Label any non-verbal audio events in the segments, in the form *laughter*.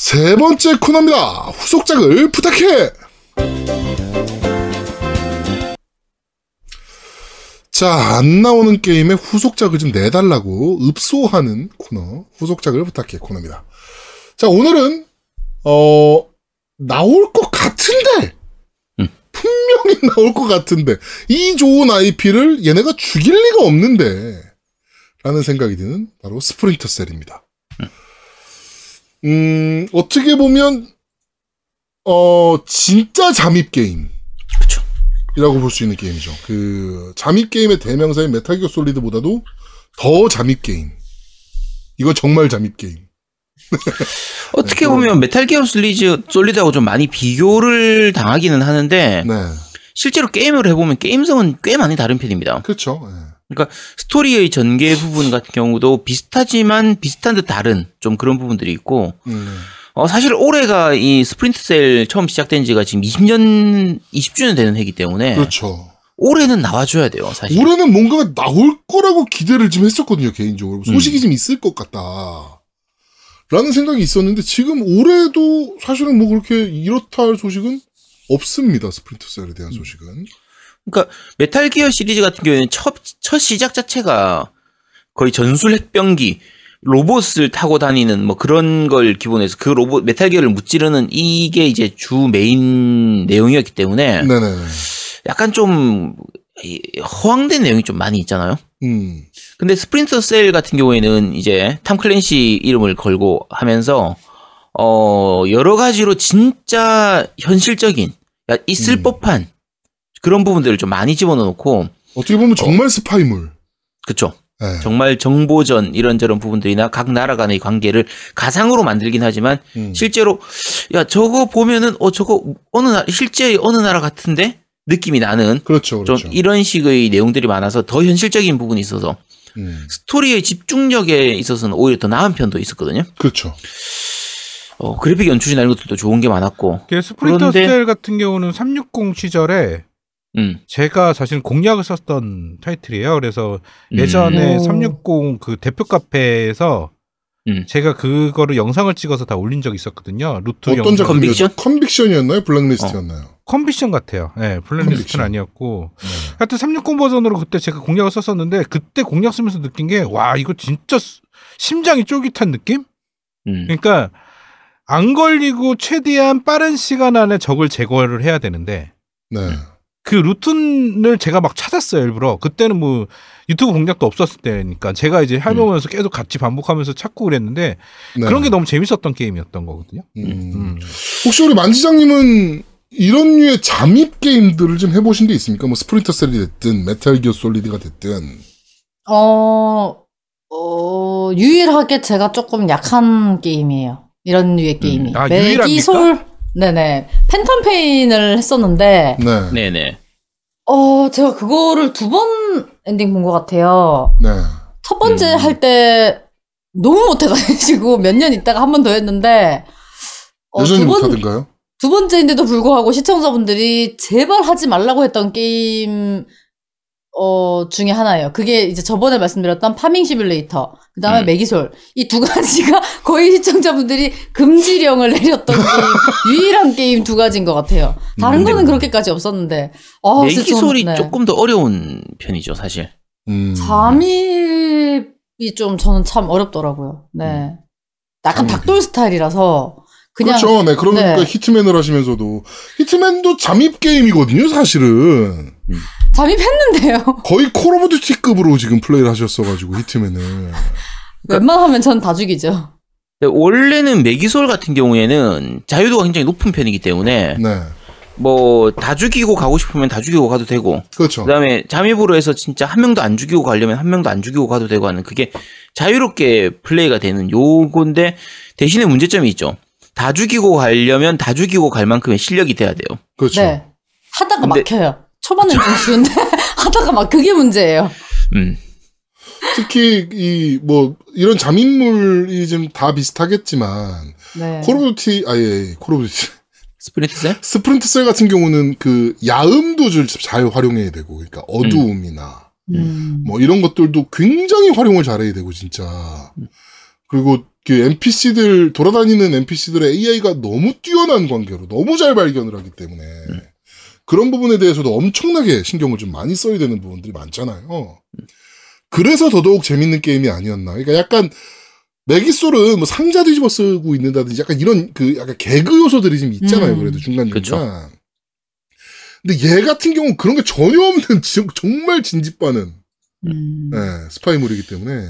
세 번째 코너입니다. 후속작을 부탁해! 자, 안 나오는 게임의 후속작을 좀 내달라고 읍소하는 코너, 후속작을 부탁해 코너입니다. 자, 오늘은, 어, 나올 것 같은데! 음. 분명히 *laughs* 나올 것 같은데, 이 좋은 IP를 얘네가 죽일 리가 없는데, 라는 생각이 드는 바로 Splinter Cell입니다. 음, 어떻게 보면, 어, 진짜 잠입 게임. 그쵸. 이라고 볼 수 있는 게임이죠. 그, 잠입 게임의 대명사인 Metal Gear Solid보다도 더 잠입 게임. 이건 정말 잠입 게임. *laughs* 어떻게 네, 보면 Metal Gear Solid, Solid하고 좀 많이 비교를 당하기는 하는데 네. 실제로 게임을 해보면 게임성은 꽤 많이 다른 편입니다. 그렇죠. 네. 그러니까 스토리의 전개 부분 같은 경우도 비슷하지만 비슷한 듯 다른 좀 그런 부분들이 있고 음, 어, 사실 올해가 이 Splinter Cell 처음 시작된 지가 지금 20년, 20주년 되는 해기 때문에 그렇죠. 올해는 나와줘야 돼요, 사실. 올해는 뭔가가 나올 거라고 기대를 좀 했었거든요, 개인적으로. 소식이 음. 좀 있을 것 같다. 라는 생각이 있었는데, 지금 올해도 사실은 뭐 그렇게 이렇다 할 소식은 없습니다, Splinter Cell에 대한 소식은. 그러니까 Metal Gear 시리즈 같은 경우에는 첫, 첫 시작 자체가 거의 전술 핵병기, 로봇을 타고 다니는 뭐 그런 걸 기본에서 그 로봇, Metal Gear를 무찌르는 이게 이제 주 메인 내용이었기 때문에 네네네. 약간 좀 이, 허황된 내용이 좀 많이 있잖아요. 음, 근데 Splinter Cell 같은 경우에는 이제 Tom Clancy 이름을 걸고 하면서 어 여러 가지로 진짜 현실적인 야, 있을 음. 법한 그런 부분들을 좀 많이 집어넣고 어떻게 보면 정말 스파이물. 그쵸 네. 정말 정보전 이런저런 부분들이나 각 나라 간의 관계를 가상으로 만들긴 하지만 음. 실제로 야 저거 보면은 어 저거 어느 나 실제 어느 나라 같은데 느낌이 나는 그렇죠, 좀 그렇죠. 이런 식의 내용들이 많아서 더 현실적인 부분이 있어서 음, 스토리의 집중력에 있어서는 오히려 더 나은 편도 있었거든요. 그렇죠. 어, 그래픽 연출이나 이런 것들도 좋은 게 많았고. 그 Splinter 그런데- Cell 같은 경우는 360 시절에 음. 제가 사실 공략을 썼던 타이틀이에요. 그래서 음. 예전에 오. 360그 대표 카페에서 음. 제가 그거를 영상을 찍어서 다 올린 적이 있었거든요. 루트 어떤 영상. 작품이었죠? Conviction? Conviction이었나요? Blacklist였나요? Conviction 같아요. 예, Blacklist는 Conviction. 아니었고. 네. 하여튼 360 버전으로 그때 제가 공략을 썼었는데 그때 공략 쓰면서 느낀 게 와, 이거 진짜 스- 심장이 쫄깃한 느낌? 음. 그러니까 안 걸리고 최대한 빠른 시간 안에 적을 제거를 해야 되는데 네. 그 루틴을 제가 막 찾았어요 일부러 그때는 뭐 유튜브 공략도 없었을 때니까 제가 이제 해보면서 계속 같이 반복하면서 찾고 그랬는데 네. 그런 게 너무 재밌었던 게임이었던 거거든요. 음. 음. 혹시 우리 만지장님은 이런 류의 잠입 게임들을 좀 해보신 게 있습니까? 뭐 Splinter Cell이 됐든 Metal Gear Solid가 됐든 어, 어, 유일하게 제가 조금 약한 게임이에요. 이런 류의 게임이. 아, 매기솔, 네네. Phantom Pain을 했었는데, 네. 네네. 어, 제가 그거를 두 번 엔딩 본 것 같아요. 네. 첫 번째 음. 할때 너무 못해가지고 *laughs* 몇 년 있다가 한 번 더 했는데, 어, 여전히 두 번, 못하던가요? 두 번째인데도 불구하고 시청자분들이 제발 하지 말라고 했던 게임 어 중에 하나예요. 그게 이제 저번에 말씀드렸던 Farming Simulator, 그 다음에 음. 매기솔 이 두 가지가 *laughs* 거의 시청자분들이 금지령을 내렸던 *laughs* 게임, 유일한 게임 두 가지인 것 같아요. 다른 음. 거는 그렇게까지 없었는데. 어, 소리 네. 조금 더 어려운 편이죠, 사실. 음. 잠입이 좀 저는 참 어렵더라고요. 네. 약간 잠입이. 닭돌 스타일이라서 그냥 그렇죠. 네. 그러니까 네. Hitman을 하시면서도 Hitman도 잠입 게임이거든요, 사실은. 잠입했는데요. *laughs* 거의 Call of Duty급으로 지금 플레이를 하셨어가지고 Hitman을. 웬만하면 전 다 죽이죠. 원래는 매기솔 같은 경우에는 자유도가 굉장히 높은 편이기 때문에 네. 뭐다 죽이고 가고 싶으면 다 죽이고 가도 되고 그렇죠. 그다음에 잠입으로 해서 진짜 한 명도 안 죽이고 가려면 한 명도 안 죽이고 가도 되고 하는 그게 자유롭게 플레이가 되는 요건데 대신에 문제점이 있죠. 다 죽이고 가려면 다 죽이고 갈 만큼의 실력이 돼야 돼요. 그렇죠. 네. 하다가 근데- 막혀요. 초반엔 좀 쉬운데 *laughs* 하다가 막 그게 문제예요. 음. 특히 이 뭐 이런 잠입물이 좀 다 비슷하겠지만 네. Call of Duty 아예 Call of Duty Splinter Cell? Splinter Cell 같은 경우는 그 야음도 좀잘 활용해야 되고 그러니까 어두움이나 음. 뭐 이런 것들도 굉장히 활용을 잘해야 되고 진짜 그리고 그 NPC들 돌아다니는 NPC들의 AI가 너무 뛰어난 관계로 너무 잘 발견을 하기 때문에 그런 부분에 대해서도 엄청나게 신경을 좀 많이 써야 되는 부분들이 많잖아요. 그래서 더더욱 재밌는 게임이 아니었나. 그러니까 약간 메기솔은 뭐 상자 뒤집어 쓰고 있는다든지 약간 이런 그 약간 개그 요소들이 좀 있잖아요. 음. 그래도 중간중간. 그쵸. 근데 얘 같은 경우는 그런 게 전혀 없는 *laughs* 지- 정말 진짓반은 음. 네, 스파이물이기 때문에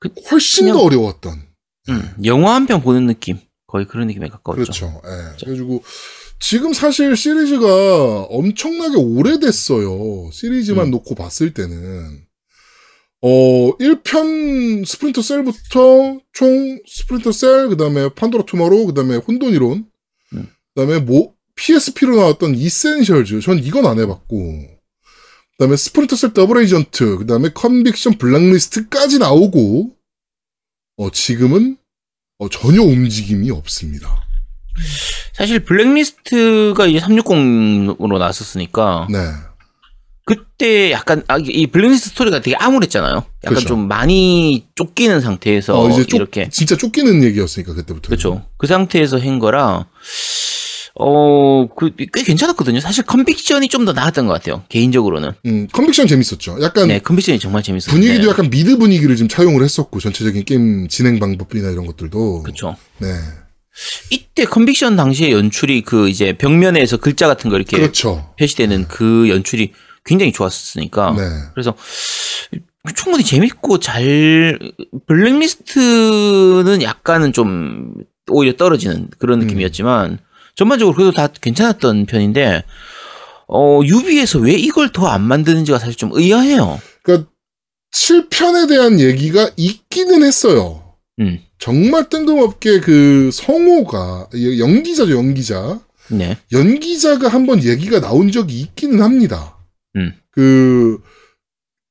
그- 훨씬 더 그냥- 어려웠던. 음, 영화 한 편 보는 느낌. 거의 그런 느낌에 가까웠죠. 그렇죠. 예. 그래가지고 지금 사실 시리즈가 엄청나게 오래됐어요. 시리즈만 음. 놓고 봤을 때는. 어, 1편 Splinter Cell부터 총 Splinter Cell, 그 다음에 Pandora Tomorrow, 그 다음에 혼돈 이론, 음. 그 다음에 뭐, PSP로 나왔던 Essentials. 전 이건 안 해봤고, 그 다음에 Splinter Cell Double Agent, 그 다음에 Conviction Blacklist까지 나오고, 어, 지금은 어, 전혀 움직임이 없습니다. 사실 Blacklist가 이제 360으로 나왔었으니까 네. 그때 약간 아, 이 Blacklist 스토리가 되게 암울했잖아요. 약간 그렇죠. 좀 많이 쫓기는 상태에서 어, 이제 쫓, 이렇게 진짜 쫓기는 얘기였으니까 그때부터. 그렇죠. 그 상태에서 한 거라 어, 그, 꽤 괜찮았거든요. 사실 Conviction이 좀 더 나았던 것 같아요. 개인적으로는. 음, Conviction 재밌었죠. 약간 네, Conviction이 정말 재밌었어요. 분위기도 약간 미드 분위기를 좀 차용을 했었고 전체적인 게임 진행 방법이나 이런 것들도. 그렇죠. 네. 이때 Conviction 당시의 연출이 그 이제 벽면에서 글자 같은 거 이렇게 그렇죠. 표시되는 그 연출이 굉장히 좋았으니까. 네. 그래서 충분히 재밌고 잘 Blacklist는 약간은 좀 오히려 떨어지는 그런 음. 느낌이었지만 전반적으로 그래도 다 괜찮았던 편인데 어 유비에서 왜 이걸 더 안 만드는지가 사실 좀 의아해요. 그러니까 7편에 대한 얘기가 있기는 했어요. 음. 정말 뜬금없게 그 성우가 연기자죠, 연기자. 네. 연기자가 한번 얘기가 나온 적이 있기는 합니다. 음. 그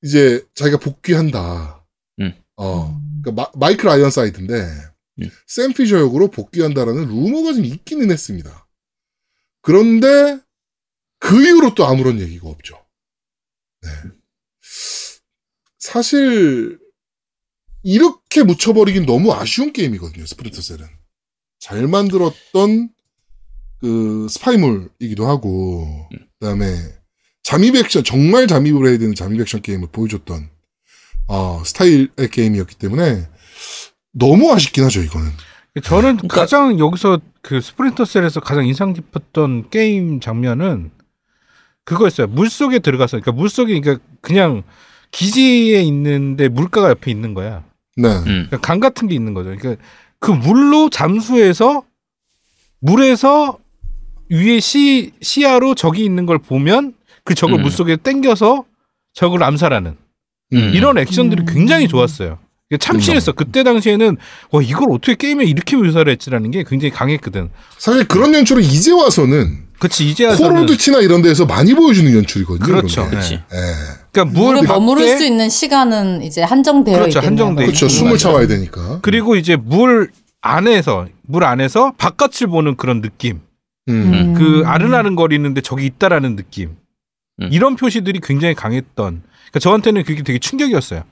이제 자기가 복귀한다. 음. 어, 그러니까 마이클 아이언사이드인데 음. 샘 피셔 역으로 복귀한다라는 루머가 좀 있기는 했습니다. 그런데 그 이후로 또 아무런 얘기가 없죠. 네. 사실 이렇게 묻혀버리긴 너무 아쉬운 게임이거든요. 스프린터 셀은 잘 만들었던 그 스파이물이기도 하고 그다음에 잠입 액션 정말 잠입을 해야 되는 잠입 액션 게임을 보여줬던 어, 스타일의 게임이었기 때문에 너무 아쉽긴 하죠 이거는. 저는 그러니까- 가장 여기서 그 스프린터 셀에서 가장 인상 깊었던 게임 장면은 그거였어요. 물 속에 들어가서 그러니까 물 속에 그러니까 그냥 기지에 있는데 물가가 옆에 있는 거야. 네. 음. 그러니까 강 같은 게 있는 거죠. 그러니까 그 물로 잠수해서 물에서 위에 시 시야로 적이 있는 걸 보면 그 적을 음. 물 속에 땡겨서 적을 암살하는 음. 이런 액션들이 음. 굉장히 좋았어요. 이게 참신했어. 그때 당시에는 와 이걸 어떻게 게임에 이렇게 묘사를 했지라는 게 굉장히 강했거든. 사실 그런 연출은 이제 와서는 그치 이제 와서는 코로드티나 이런 데에서 많이 보여주는 연출이거든요. 그렇죠. 그치. 예. 그러니까 물 물에 머무를 밖에 수 있는 시간은 이제 한정되어 그렇죠. 한정돼 그렇죠. 숨을. 참아야 되니까. 그리고 이제 물 안에서 물 안에서 바깥을 보는 그런 느낌. 음. 음. 그 아른아른 거리는데 저기 있다라는 느낌. 음. 이런 표시들이 굉장히 강했던. 그러니까 저한테는 그게 되게 충격이었어요.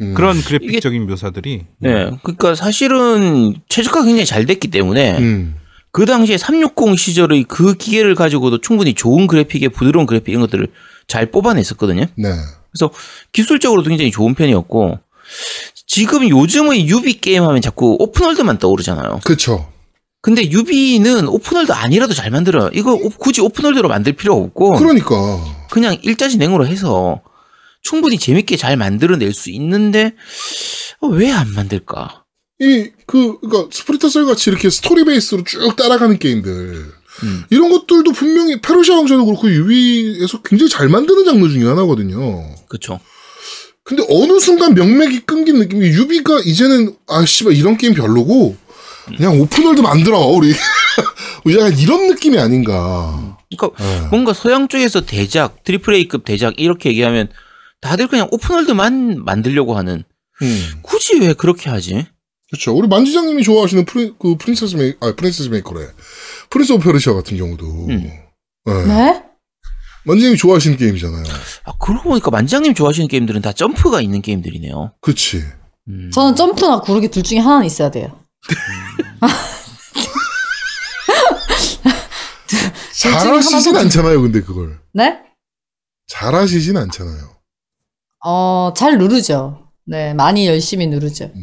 음. 그런 그래픽적인 묘사들이. 네. 그러니까 사실은 최적화가 굉장히 잘 됐기 때문에 음. 그 당시에 360 시절의 그 기계를 가지고도 충분히 좋은 그래픽에 부드러운 그래픽 이런 것들을 잘 뽑아냈었거든요. 네. 기술적으로도 굉장히 좋은 편이었고 지금 요즘의 유비 게임 하면 자꾸 open world만 떠오르잖아요. 그렇죠. 근데 유비는 open world 아니라도 잘 만들어요. 이거 오- 굳이 open world로 만들 필요 없고 그러니까. 그냥 일자 진행으로 해서 충분히 재밌게 잘 만들어낼 수 있는데 왜 안 만들까? 이, 그, 그니까, 스플린터 셀 같이 이렇게 스토리 베이스로 쭉 따라가는 게임들. 음. 이런 것들도 분명히 페르시아 왕자도 그렇고 유비에서 굉장히 잘 만드는 장르 중에 하나거든요. 그쵸? 근데 어느 순간 명맥이 끊긴 느낌이 유비가 이제는 아 씨발 이런 게임 별로고 그냥 open world 만들어 우리 *laughs* 약간 이런 느낌이 아닌가. 그러니까 예. 뭔가 서양 쪽에서 대작, triple A급 대작 이렇게 얘기하면 다들 그냥 open world만 만들려고 하는 음. 굳이 왜 그렇게 하지? 그렇죠. 우리 만장님이 좋아하시는 프리, 그 프린세스 메이 아 프린세스 메이커래. 프린스 오브 페르시아 같은 경우도. 음. 예. 네? 만장님이 좋아하시는 게임이잖아요. 아, 그러고 보니까 만장님 좋아하시는 게임들은 다 점프가 있는 게임들이네요. 그치. 음. 저는 점프나 구르기 둘 중에 하나는 있어야 돼요. *laughs* 잘하시진 않잖아요, 근데 그걸. 네? 잘하시진 않잖아요. 어, 잘 누르죠. 네, 많이 열심히 누르죠. 네.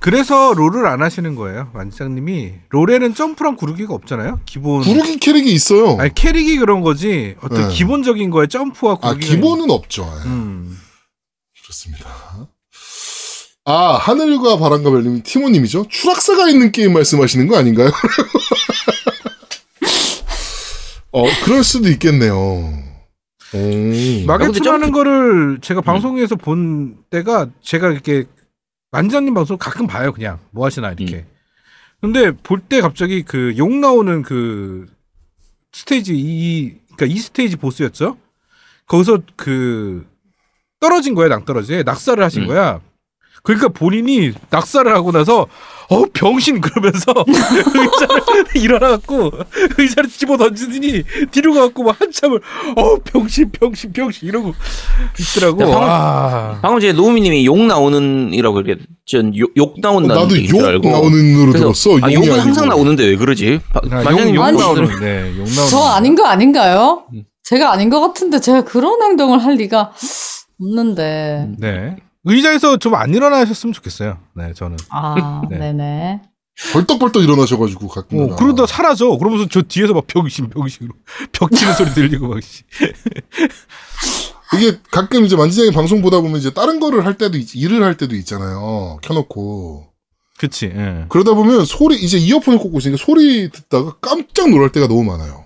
그래서 롤을 안 하시는 거예요, 만지장님이. 롤에는 점프랑 구르기가 없잖아요. 기본. 구르기 캐릭이 있어요. 아니 캐릭이 그런 거지. 어떤 네. 기본적인 거에 점프와 아, 구르기가. 기본은 없죠. 예. 음. 그렇습니다. 아, 하늘과 바람과 별님 티모님이죠? 추락사가 있는 게임 말씀하시는 거 아닌가요? *laughs* 어, 그럴 수도 있겠네요. 오. 마게츠라는 점프- 거를 제가 방송에서 본 때가 제가 이렇게 만지장님 방송 가끔 봐요, 그냥 뭐 하시나 이렇게. 근데 볼 때 갑자기 그 욕 나오는 그 스테이지 이 그러니까 이 스테이지 보스였죠. 거기서 그 떨어진 거야 낭떠러지에 낙사를 하신 음. 거야. 그러니까 본인이 낙사를 하고 나서 어 병신 그러면서 *laughs* 의자를 일어나갖고 의자를 집어 던지더니 뒤로 가갖고 막 한참을 어 병신 병신 병신 이러고 있더라고. 야, 방금- 와. 방금 전에 노우미님이 욕 나오는이라고 그랬죠. 욕, 욕 나온다는 나도 욕 알고. 나오는 으로 그래서, 들었어. 아, 욕은 아니고. 항상 나오는데 왜 그러지? 바- 아, 욕, 만장님 욕 아니, 나오는 네, 욕 나오는. 저 아닌 거 아닌가요? 제가 아닌 것 같은데 제가 그런 행동을 할 리가 없는데. 네. 의자에서 좀 안 일어나셨으면 좋겠어요. 네, 저는. 아, *laughs* 네. 네. 네 벌떡벌떡 일어나셔가지고 가끔. 어, 그러다 사라져. 그러면서 저 뒤에서 막 병신 병신으로 벽 치는 소리 들리고 막. 씨. *laughs* 이게 가끔 이제 만지장이 방송 보다 보면 이제 다른 거를 할 때도, 있- 일을 할 때도 있잖아요. 켜놓고. 그치. 예. 그러다 보면 소리, 이제 이어폰을 꽂고 있으니까 소리 듣다가 깜짝 놀랄 때가 너무 많아요.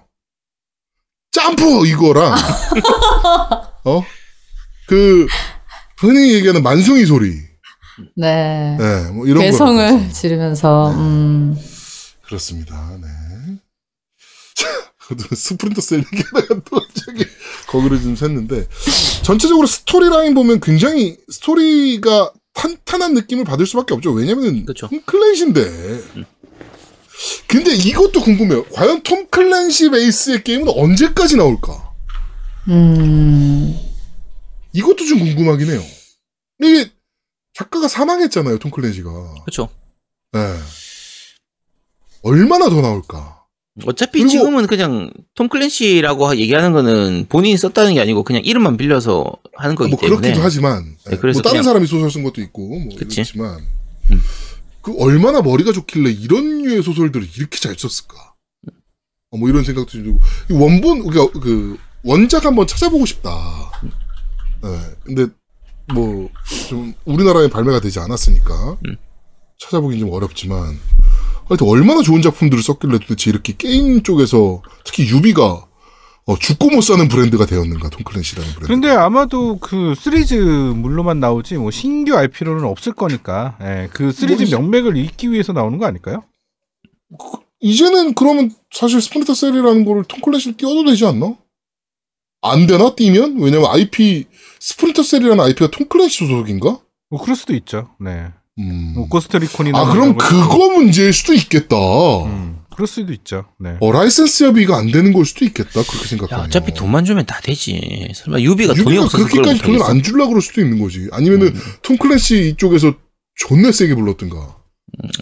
점프! 이거랑, *laughs* 어? 그, 흔히 얘기하는 만성이 소리. 네. 네, 뭐 이런 거. 괴성을 지르면서, 음. 그렇습니다. 네. 스플린터 셀 얘기하다가 또 갑자기 거기를 좀 샜는데, 전체적으로 스토리 라인 보면 굉장히 스토리가 탄탄한 느낌을 받을 수밖에 없죠. 왜냐면은, 그쵸. 톰 클랜시인데. 근데 이것도 궁금해요. 과연 톰 클랜시 베이스의 게임은 언제까지 나올까? 음. 이것도 좀 궁금하긴 해요. 이게 작가가 사망했잖아요, 톰 클랜시가. 그렇죠. 네. 얼마나 더 나올까? 어차피 그리고- 지금은 그냥 톰 클랜시라고 얘기하는 거는 본인이 썼다는 게 아니고 그냥 이름만 빌려서 하는 거기 뭐 때문에. 그렇기도 하지만 네, 네, 그래서 뭐 다른 그냥- 사람이 소설 쓴 것도 있고 뭐 그치. 그렇지만 음. 그 얼마나 머리가 좋길래 이런 류의 소설들을 이렇게 잘 썼을까? 어, 뭐 이런 생각도 좀 들고 이 원본 그러니까 그 원작 한번 찾아보고 싶다. 네, 근데 뭐 좀 우리나라에 발매가 되지 않았으니까 음. 찾아보긴 좀 어렵지만 하여튼 얼마나 좋은 작품들을 썼길래 도대체 이렇게 게임 쪽에서 특히 유비가 어, 죽고 못 사는 브랜드가 되었는가 톰 클랜시라는 브랜드. 근데 아마도 그 시리즈 물로만 나오지 뭐 신규 IP로는 없을 거니까 예, 그 시리즈 뭐, 명맥을 잇기 위해서 나오는 거 아닐까요? 이제는 그러면 사실 스플린터 셀이라는 거를 톰 클랜시를 떼어도 되지 않나? 안 되나 떼면? 왜냐면 IP 스플린터 셀이라는 IP가 톰 클랜시 소속인가? 뭐 그럴 수도 있죠. 네. 음. 뭐 고스트리콘이나 아뭐 그럼 그거 문제일 수도 있겠다. 음, 그럴 수도 있죠. 네. 어 라이센스 협의가 안 되는 걸 수도 있겠다. 그렇게 야, 생각하면. 어차피 돈만 주면 다 되지. 설마 유비가 돈이 유비가 없어서 그걸 그렇게까지 돈을. 안 주려고 그럴 수도 있는 거지. 아니면은 음. 톰 클랜시 이쪽에서 존나 세게 불렀든가.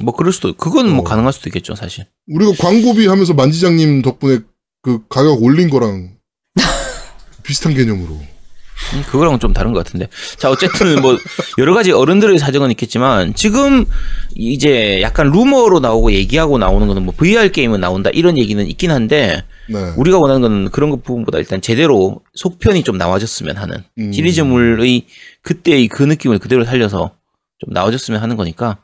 뭐 그럴 수도 그건 뭐 어. 가능할 수도 있겠죠 사실. 우리가 광고비 하면서 만지장님 덕분에 그 가격 올린 거랑 비슷한 개념으로. 음, 그거랑은 좀 다른 것 같은데. 자, 어쨌든 뭐 *laughs* 여러 가지 어른들의 사정은 있겠지만 지금 이제 약간 루머로 나오고 얘기하고 나오는 거는 뭐 VR 게임은 나온다 이런 얘기는 있긴 한데 네. 우리가 원하는 건 그런 것 부분보다 일단 제대로 속편이 좀 나와줬으면 하는 음. 시리즈물의 그때의 그 느낌을 그대로 살려서 좀 나와줬으면 하는 거니까.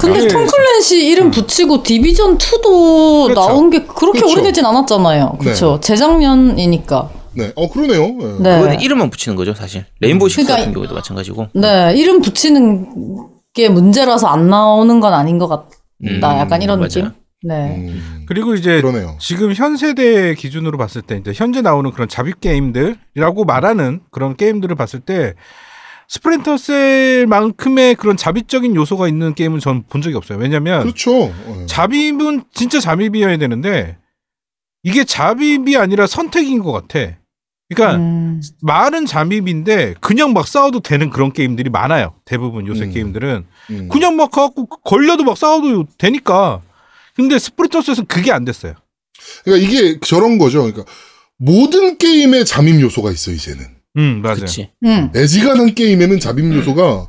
근데 톰 클랜시 이름 붙이고 디비전 2도 그렇죠. 나온 게 그렇게 그렇죠. 오래되진 않았잖아요. 그렇죠. 재작년이니까. 네. 어 그러네요. 네. 네. 그거는 이름만 붙이는 거죠, 사실. 레인보우 식스 그러니까 같은 경우도 마찬가지고. 네, 이름 붙이는 게 문제라서 안 나오는 건 아닌 것 같다. 음, 약간 이런 맞아요. 느낌? 네. 음, 그리고 이제 그러네요. 지금 현 세대 기준으로 봤을 때 이제 현재 나오는 그런 잡입 게임들이라고 말하는 그런 게임들을 봤을 때 스프린터 셀만큼의 그런 잡입적인 요소가 있는 게임은 전 본 적이 없어요. 왜냐면 그렇죠. 네. 잡입은 진짜 잡입이어야 되는데 이게 잡입이 아니라 선택인 것 같아. 그러니까 음. 말은 잠입인데 그냥 막 싸워도 되는 그런 게임들이 많아요. 대부분 요새 음. 게임들은 음. 그냥 막 갖고 걸려도 막 싸워도 되니까. 근데 스프리터스에서는 그게 안 됐어요. 그러니까 이게 저런 거죠. 그러니까 모든 게임에 잠입 요소가 있어 이제는. 음 맞아요. 그렇지. 음. 애지간한 게임에는 잠입 요소가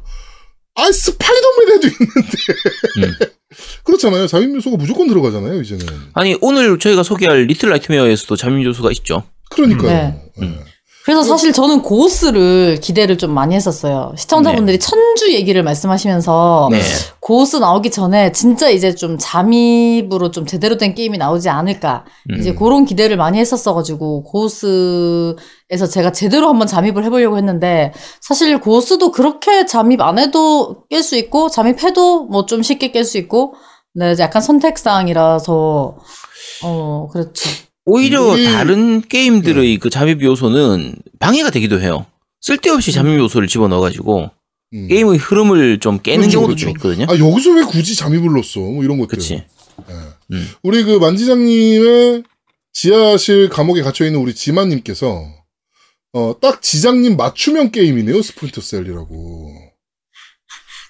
아 스파이더맨에도 있는데 음. *laughs* 그렇잖아요. 잠입 요소가 무조건 들어가잖아요 이제는. 아니 오늘 저희가 소개할 리틀 나이트메어에서도 잠입 요소가 있죠. 그러니까요. 네. 예. 그래서 사실 저는 고스를 기대를 좀 많이 했었어요. 시청자분들이 천주 얘기를 말씀하시면서 네. 고스 나오기 전에 진짜 이제 좀 잠입으로 좀 제대로 된 게임이 나오지 않을까. 음. 이제 그런 기대를 많이 했었어가지고 고스에서 제가 제대로 한번 잠입을 해보려고 했는데 사실 고스도 그렇게 잠입 안 해도 깰 수 있고 잠입해도 뭐 좀 쉽게 깰 수 있고 네, 약간 선택사항이라서 어 그렇죠. 오히려 우리- 다른 게임들의 네. 그 잠입 요소는 방해가 되기도 해요. 쓸데없이 잠입 요소를 집어넣어가지고 음. 게임의 흐름을 좀 깨는 그렇죠, 경우도 그렇죠. 좀 있거든요. 아 여기서 왜 굳이 잠입을 넣었어? 뭐 이런 것들. 그치. 예. 음. 우리 그 만지장님의 지하실 감옥에 갇혀 있는 우리 지만님께서 어 딱 지장님 맞춤형 게임이네요 스프린터 셀이라고.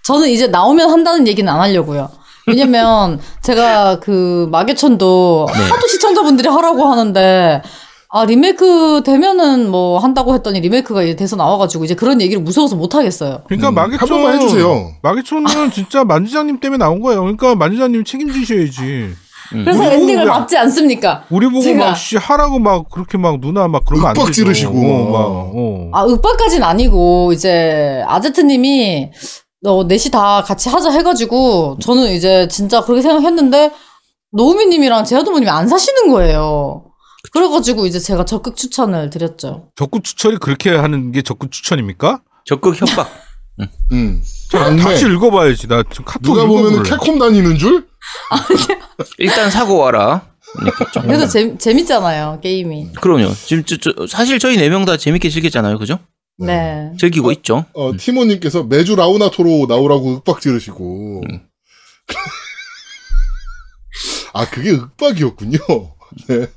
저는 이제 나오면 한다는 얘기는 안 하려고요. 왜냐면 제가 그 마계천도 네. 하도 시청자분들이 하라고 하는데 아 리메이크 되면은 뭐 한다고 했더니 리메이크가 이제 돼서 나와가지고 이제 그런 얘기를 무서워서 못 하겠어요. 그러니까 음, 마계촌 한 번만 해주세요. 마계촌은 진짜 만지장님 때문에 나온 거예요. 그러니까 만지장님 책임지셔야지. 음. 그래서 엔딩을 막지 않습니까? 우리 보고 제가- 막 씨 하라고 막 그렇게 막 누나 막 그러면 안 되죠. 윽박 지르시고. 어, 막, 어. 아 윽박까진 아니고 이제 아제트님이 너 넷이 다 같이 하자 해가지고 저는 이제 진짜 그렇게 생각했는데 노우미님이랑 제아도모님이 안 사시는 거예요. 그래가지고 이제 제가 적극 추천을 드렸죠. 적극 추천이 그렇게 하는 게 적극 추천입니까? 적극 협박. *laughs* 음. 저 막내. 다시 읽어봐야지. 나 지금 카톡 누가 읽어볼래. 캡콤 다니는 줄? 일단 사고 와라. *laughs* 그래서 재, 재밌잖아요 게임이. 그럼요. 지금 저, 저, 사실 저희 네 명 다 재밌게 즐겼잖아요. 그죠? 네. 즐기고 있죠. 어, 티모님께서 매주 라우나토로 나오라고 윽박 지르시고. 음. *laughs* 아, 그게 윽박이었군요. *laughs* 네.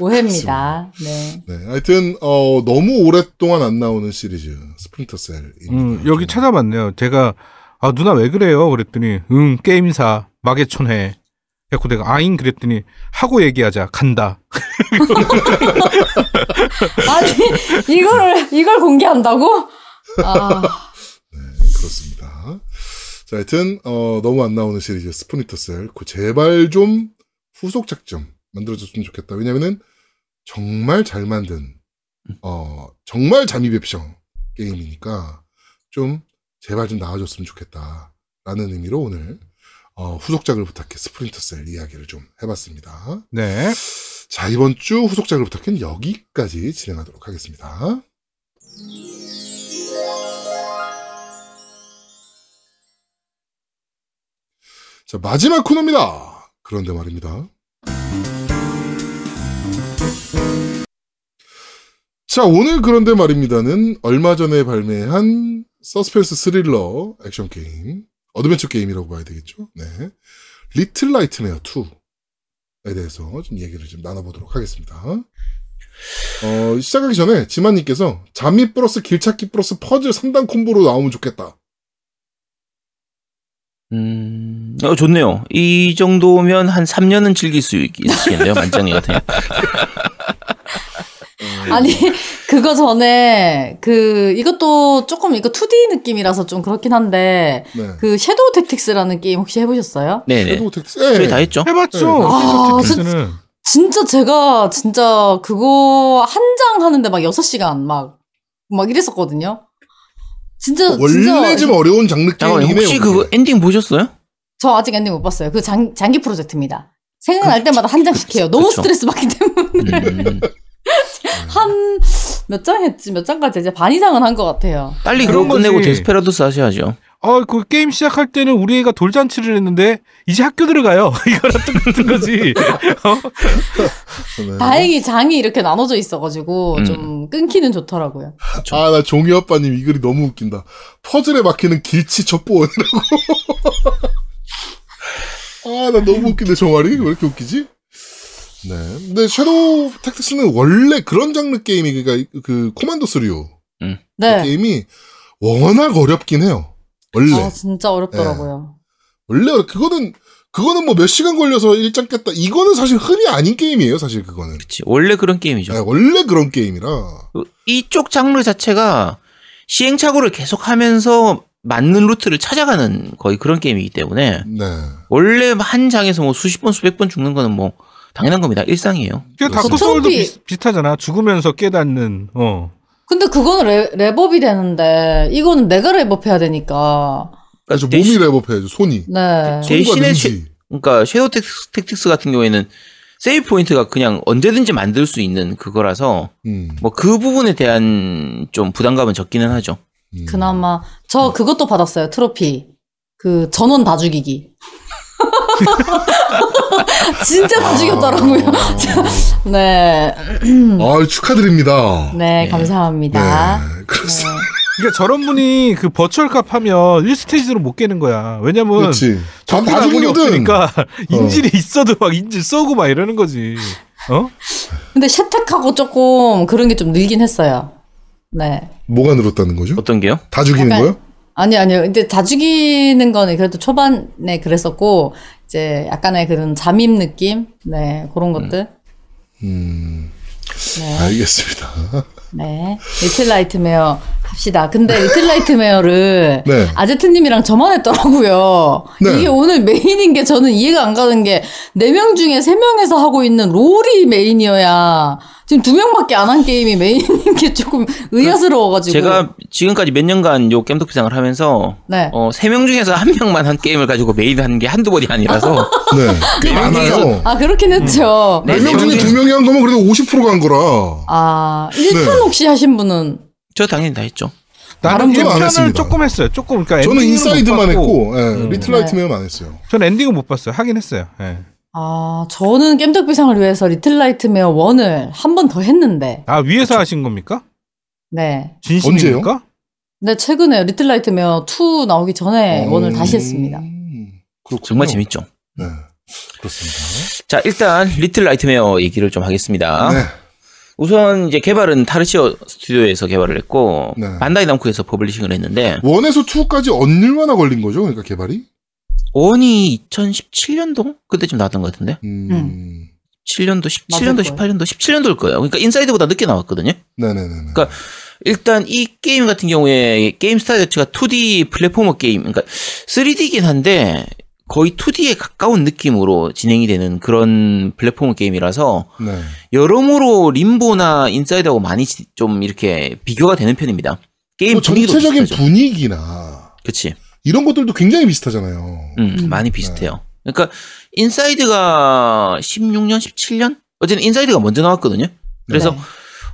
오해입니다. 네. 네. 하여튼, 어, 너무 오랫동안 안 나오는 시리즈, 스프린터 셀. 음, 여기 찾아봤네요. 제가 아 누나 왜 그래요? 그랬더니 응 게임사 마계촌 해. 그래고 내가 아잉 그랬더니 하고 얘기하자 간다. *laughs* 아니 이거를 이걸 공개한다고? 아 네, 그렇습니다. 자, 하여튼, 어, 너무 안 나오는 시리즈, 스프린터 셀. 그 제발 좀 후속작 좀 만들어줬으면 좋겠다. 왜냐면은, 정말 잘 만든, 어, 정말 잠입 앱션 게임이니까, 좀, 제발 좀 나와줬으면 좋겠다. 라는 의미로 오늘, 어, 후속작을 부탁해 스프린터 셀 이야기를 좀 해봤습니다. 네. 자, 이번 주 후속작을 부탁해는 여기까지 진행하도록 하겠습니다. 자, 마지막 코너입니다. 그런데 말입니다. 자, 오늘 그런데 말입니다는 얼마 전에 발매한 서스펜스 스릴러 액션 게임, 어드벤처 게임이라고 봐야 되겠죠? 네. 리틀 나이트메어 2에 대해서 좀 얘기를 좀 나눠보도록 하겠습니다. 어, 시작하기 전에 지만님께서 잠입 플러스 길찾기 플러스 퍼즐 3단 콤보로 나오면 좋겠다. 음, 어, 좋네요. 이 정도면 한 3년은 즐길 수 있- 있겠네요. 만장이 같아요. *laughs* 아니 그거 전에 그 이것도 조금 이거 2D 느낌이라서 좀 그렇긴 한데 네. 그 섀도우 택틱스라는 게임 혹시 해보셨어요? 네네. 섀도우 택틱스. 예. 저희 다 했죠? 해봤죠. 네. 아, 텍스는 진짜 제가 진짜 그거 한 장 하는데 막 6시간 막, 막 이랬었거든요. 진짜, 원래 진짜. 좀 어려운 장르예요. 혹시 그거 그게. 엔딩 보셨어요? 저 아직 엔딩 못 봤어요. 그 장, 장기 프로젝트입니다. 생각날 때마다 한 장씩 해요. 너무 그쵸. 스트레스 받기 때문에. 음, 한, 몇 장 했지? 몇 장까지 이제 반 이상은 한 것 같아요. 빨리 그런 그거 끝내고. 데스페라도스 하셔야죠. 어, 그 게임 시작할 때는 우리 애가 돌잔치를 했는데 이제 학교 들어가요. *laughs* 이거랑 똑같은 거지. 어? 네. *laughs* 다행히 장이 이렇게 나눠져 있어가지고 음. 좀 끊기는 좋더라고요. 아, 나 종이 아빠님 이 글이 너무 웃긴다. 퍼즐에 막히는 길치 첩보원이라고. *laughs* 아, 나 너무 웃긴데, 저 말이? 왜 이렇게 웃기지? 네. 근데 섀도우 택틱스는 원래 그런 장르 게임이 그러니까 그 코만도스요 네. 게임이 워낙 어렵긴 해요. 원래 아, 진짜 어렵더라고요. 원래 어려- 그거는 그거는 뭐 몇 시간 걸려서 일장 깼다. 이거는 사실 흔히 아닌 게임이에요. 사실 그거는 그치. 원래 그런 게임이죠. 네, 원래 그런 게임이라 그 이쪽 장르 자체가 시행착오를 계속 하면서 맞는 루트를 찾아가는 거의 그런 게임이기 때문에 네. 원래 한 장에서 뭐 수십 번 수백 번 죽는 거는 뭐 당연한 겁니다. 일상이에요. 그 다크 그 소울도 비슷하잖아. 죽으면서 깨닫는. 어. 근데 그거는 레, 렙업이 되는데 이거는 내가 렙업해야 되니까. 그래서 대신- 몸이 렙업해야죠. 손이. 네. 대신에 능지. 그러니까 Shadow Tac- Tactics 같은 경우에는 save point가 그냥 언제든지 만들 수 있는 그거라서 음. 뭐그 부분에 대한 좀 부담감은 적기는 하죠. 음. 그나마 저 그것도 받았어요. 트로피. 그 전원 다 죽이기. *laughs* 진짜 다 죽였더라고요. *laughs* 네. 아 축하드립니다. 네, 감사합니다. 네, 그렇습니다. 그러니까 저런 분이 그 버추얼 값 하면 1스테이지로 못 깨는 거야. 왜냐면 그렇지. 다, 죽이거든. 없으니까 인질이 있어도 막 인질 쏘고 막 이러는 거지. 어? 근데 샤택하고 조금 그런 게 좀 늘긴 했어요. 네. 뭐가 늘었다는 거죠? 어떤 게요? 다 죽이는 약간- 거요? 아니, 아니요. 근데 다 죽이는 거는 그래도 초반에 그랬었고, 이제 약간의 그런 잠입 느낌? 네, 그런 것들. 음, 네. 알겠습니다. *laughs* 네. Little Nightmare 합시다. 근데 Little Nightmare를 *laughs* 네. 아제트님이랑 저만 했더라고요. 네. 이게 오늘 메인인 게 저는 이해가 안 가는 게 네 명 중에 세 명에서 하고 있는 롤이 메인이어야 지금 두 명밖에 안 한 게임이 메인인 게 조금 의아스러워가지고. 제가 지금까지 몇 년간 요 겜덕비상을 하면서 네. 어, 세 명 중에서 한 명만 한 게임을 가지고 메인 하는 게 한두 번이 아니라서 *laughs* 네. 꽤 네, 많아요. 아, 그렇긴 했죠. 네, 몇명 중에 네두 명이 한 거면 그래도 50%가 한 거라. 아, 1편 네. 혹시 하신 분은 저 당연히 다 했죠. 1편을 했습니다. 조금 했어요. 조금 그러니까 저는 Inside만 했고, 예, 음. Little 네. Nightmare는 안 했어요. 저는 엔딩은 못 봤어요. 하긴 했어요. 예. 아, 저는 겜덕비상을 위해서 Little Nightmare 1을 한 번 더 했는데. 아 위에서 하신 겁니까? 네. 진심입니까? 네, 최근에 Little Nightmare 2 나오기 전에 음, one을 다시 했습니다. 그렇군요. 정말 재밌죠. 네. 그렇습니다. 자, 일단 Little Nightmare 얘기를 좀 하겠습니다. 네. 우선 이제 개발은 Tarsier Studio에서 개발을 했고 네. Bandai Namco에서 publishing을 했는데 one에서 2까지 얼마나 걸린 거죠? 그러니까 개발이? one이 2017년도 그때쯤 나왔던 것 같은데 음. 음. 7년도, 17년도, 맞을 거예요. 18년도, 17년도일 거예요. 그러니까 Inside보다 늦게 나왔거든요. 네네네. 그러니까 일단 이 게임 같은 경우에 게임 스타일 자체가 2D platformer 게임, 그러니까 3D긴 한데 거의 2D에 가까운 느낌으로 진행이 되는 그런 platformer 게임이라서 네. 여러모로 Limbo나 Inside하고 많이 지- 좀 이렇게 비교가 되는 편입니다. 게임 뭐 전체적인 비슷하죠. 분위기나 그치. 이런 것들도 굉장히 비슷하잖아요. 음, 음. 많이 비슷해요. 그러니까 Inside가 16년, 17년? 어쨌든 Inside가 먼저 나왔거든요. 그래서 네.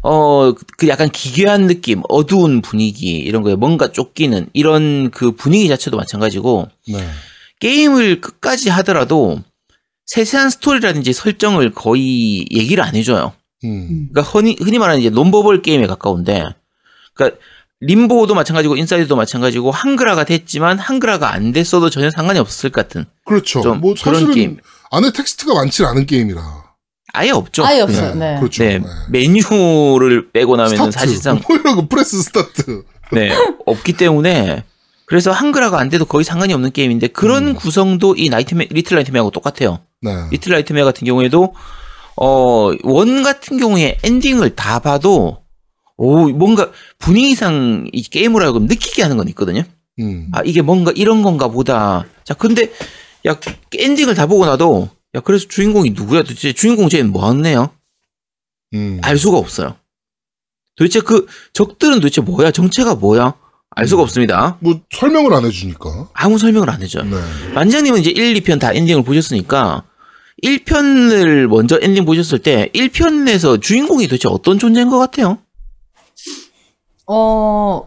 어, 그 약간 기괴한 느낌, 어두운 분위기, 이런 거에 뭔가 쫓기는, 이런 그 분위기 자체도 마찬가지고, 네. 게임을 끝까지 하더라도, 세세한 스토리라든지 설정을 거의 얘기를 안 해줘요. 음. 그러니까 흔히, 흔히 말하는 이제 nonverbal 게임에 가까운데, 그러니까 Limbo도 마찬가지고 Inside도 마찬가지고 한글화가 됐지만 한글화가 안 됐어도 전혀 상관이 없을 것 같은 그렇죠. 좀뭐 그런 사실은 게임. 안에 텍스트가 많지 않은 게임이라. 아예 없죠. 아예 없어요. 네. 그렇죠. 네, 메뉴를 빼고 나면은 start. 사실상 뭐 이런 거 press start. 네, 없기 때문에 그래서 한글화가 안 돼도 거의 상관이 없는 게임인데 그런 음. 구성도 이 Nightma- Little Nightmare하고 똑같아요. 네. Little Nightmare 같은 경우에도 어, 원 같은 경우에 엔딩을 다 봐도 오, 뭔가 분위기상 이 게임을 하여금 느끼게 하는 건 있거든요. 음. 아, 이게 뭔가 이런 건가 보다. 자, 근데 야, 엔딩을 다 보고 나도 야, 그래서 주인공이 누구야? 도대체 주인공 쟤는 뭐 하네요? 음. 알 수가 없어요. 도대체 그 적들은 도대체 뭐야? 정체가 뭐야? 알 수가 없습니다. 뭐 설명을 안 해주니까. 아무 설명을 안 해줘요. 네. 만장님은 이제 1, 2편 다 엔딩을 보셨으니까 1편을 먼저 엔딩 보셨을 때 1편에서 주인공이 도대체 어떤 존재인 것 같아요? 어,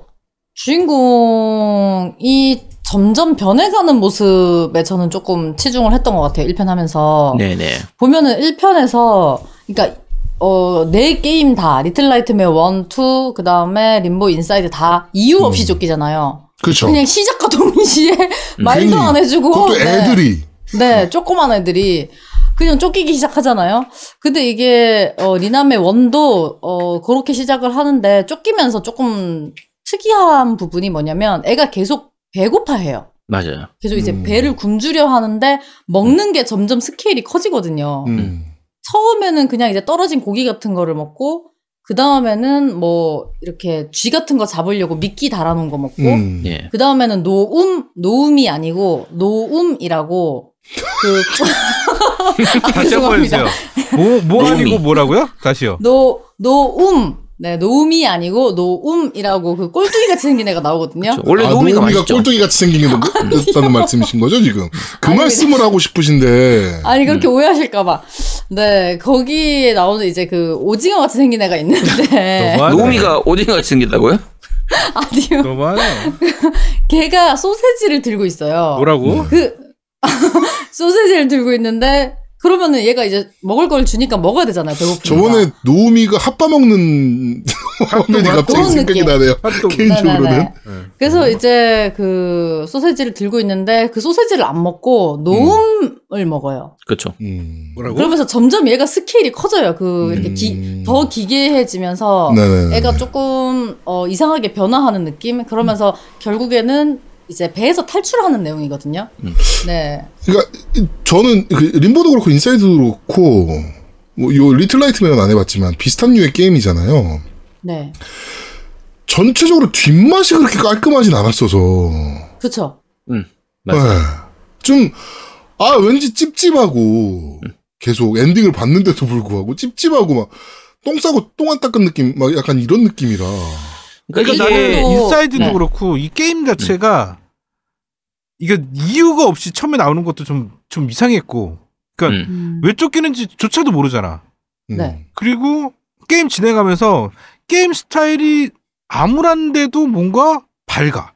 주인공이 점점 변해가는 모습에 저는 조금 치중을 했던 것 같아요. 1편 하면서. 네네. 보면은 1편에서, 그러니까, 어, 네 게임 다, Little Nightmare 1, 2, 그 다음에 Limbo Inside 다 이유 없이 음. 쫓기잖아요. 그렇죠. 그냥 시작과 동시에 *laughs* 말도. 안 해주고. 그것도 네. 애들이. 네, 조그만 애들이. 그냥 쫓기기 시작하잖아요. 근데 이게 어 리나메 one도 어 그렇게 시작을 하는데 쫓기면서 조금 특이한 부분이 뭐냐면 애가 계속 배고파해요. 맞아요. 계속 이제 음. 배를 굶주려 하는데 먹는 게 점점 스케일이 커지거든요. 음. 처음에는 그냥 이제 떨어진 고기 같은 거를 먹고 그 다음에는 뭐 이렇게 쥐 같은 거 잡으려고 미끼 달아놓은 거 먹고 음. 예. 그 다음에는 노움 노움이 아니고 노움이라고 그 아, *laughs* 다시 한번 죄송합니다. 해주세요. 뭐, 뭐 노우미. 아니고 뭐라고요? 다시요. 노 노움 네 노움이 아니고 노움이라고 그 꼴뚜기 같이 생긴 애가 나오거든요. 그렇죠. 원래 아, 노미가 맛있죠. 꼴뚜기 같이 생긴 게 *laughs* 다는 말씀이신 거죠 지금? 그 아니, 말씀을 하고 싶으신데. 아니 그렇게 음. 오해하실까봐. 네 거기에 나오는 이제 그 오징어 같이 생긴 애가 있는데. 노미가 오징어 같이 생겼다고요? *laughs* 아니요 너무하네. 걔가 *laughs* 소세지를 들고 있어요. 뭐라고? 그 소세지를 들고 있는데 그러면은 얘가 이제 먹을 걸 주니까 먹어야 되잖아요. 배고프니까. 저번에 노미가 핫바 먹는 *laughs* 화면이 갑자기 생각이 느낌. 나네요. 핫도그. 개인적으로는. 네네네. 네. 그래서 이제 그 소세지를 들고 있는데 그 소세지를 안 먹고 노음을 먹어요. 그렇죠. 음. 뭐라고? 그러면서 점점 얘가 스케일이 커져요. 그 이렇게 기, 음. 더 기괴해지면서 네네. 애가 조금 어, 이상하게 변화하는 느낌. 그러면서 결국에는 이제 배에서 탈출하는 내용이거든요. 음. 네. 그러니까 이- 저는 그 Limbo도 그렇고 Inside도 그렇고 뭐요 Little Nightmare는 안 해봤지만 비슷한 류의 게임이잖아요. 네. 전체적으로 뒷맛이 그렇게 깔끔하진 않았어서 그쵸. 맞아요. 네. 좀, 아, 왠지 찝찝하고, 계속 엔딩을 봤는데도 불구하고, 찝찝하고, 막, 똥 싸고 똥 안 닦은 느낌, 막 약간 이런 느낌이라. 그러니까 그러니까 이게 나는 Inside도 네. 그렇고 이 게임 자체가 이게 이유가 없이 처음에 나오는 것도 좀 좀 이상했고 그러니까 음. 음. 왜 쫓기는지조차도 모르잖아. 음. 네. 그리고 게임 진행하면서 게임 스타일이 암울한데도 뭔가 밝아.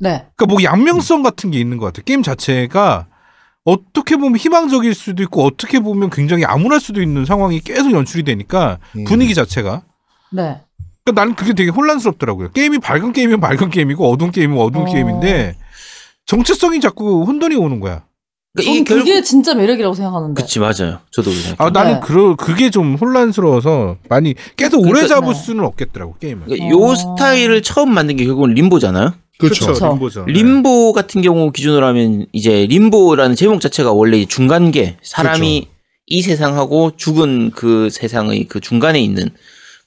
네. 그러니까 뭐 양면성 같은 게 있는 것 같아. 게임 자체가 어떻게 보면 희망적일 수도 있고 어떻게 보면 굉장히 암울할 수도 있는 상황이 계속 연출이 되니까 음. 분위기 자체가 네. 그러니까 나는 그게 되게 혼란스럽더라고요. 게임이 밝은 게임이면 밝은 게임이고 어두운 게임이면 어두운 어. 게임인데 정체성이 자꾸 혼돈이 오는 거야. 그러니까 이게 결국 그게 진짜 매력이라고 생각하는데. 그치 맞아요. 저도. 아 나는 네. 그 그게 좀 혼란스러워서 많이 계속 오래 그러니까- 잡을 네. 수는 없겠더라고 게임을. 그러니까 어. 요 스타일을 처음 만든 게 결국은 림보잖아요. 그렇죠. 그쵸. 림보죠. 네. 림보 같은 경우 기준으로 하면 이제 림보라는 제목 자체가 원래 중간계 사람이 이 세상하고 죽은 그 세상의 그 중간에 있는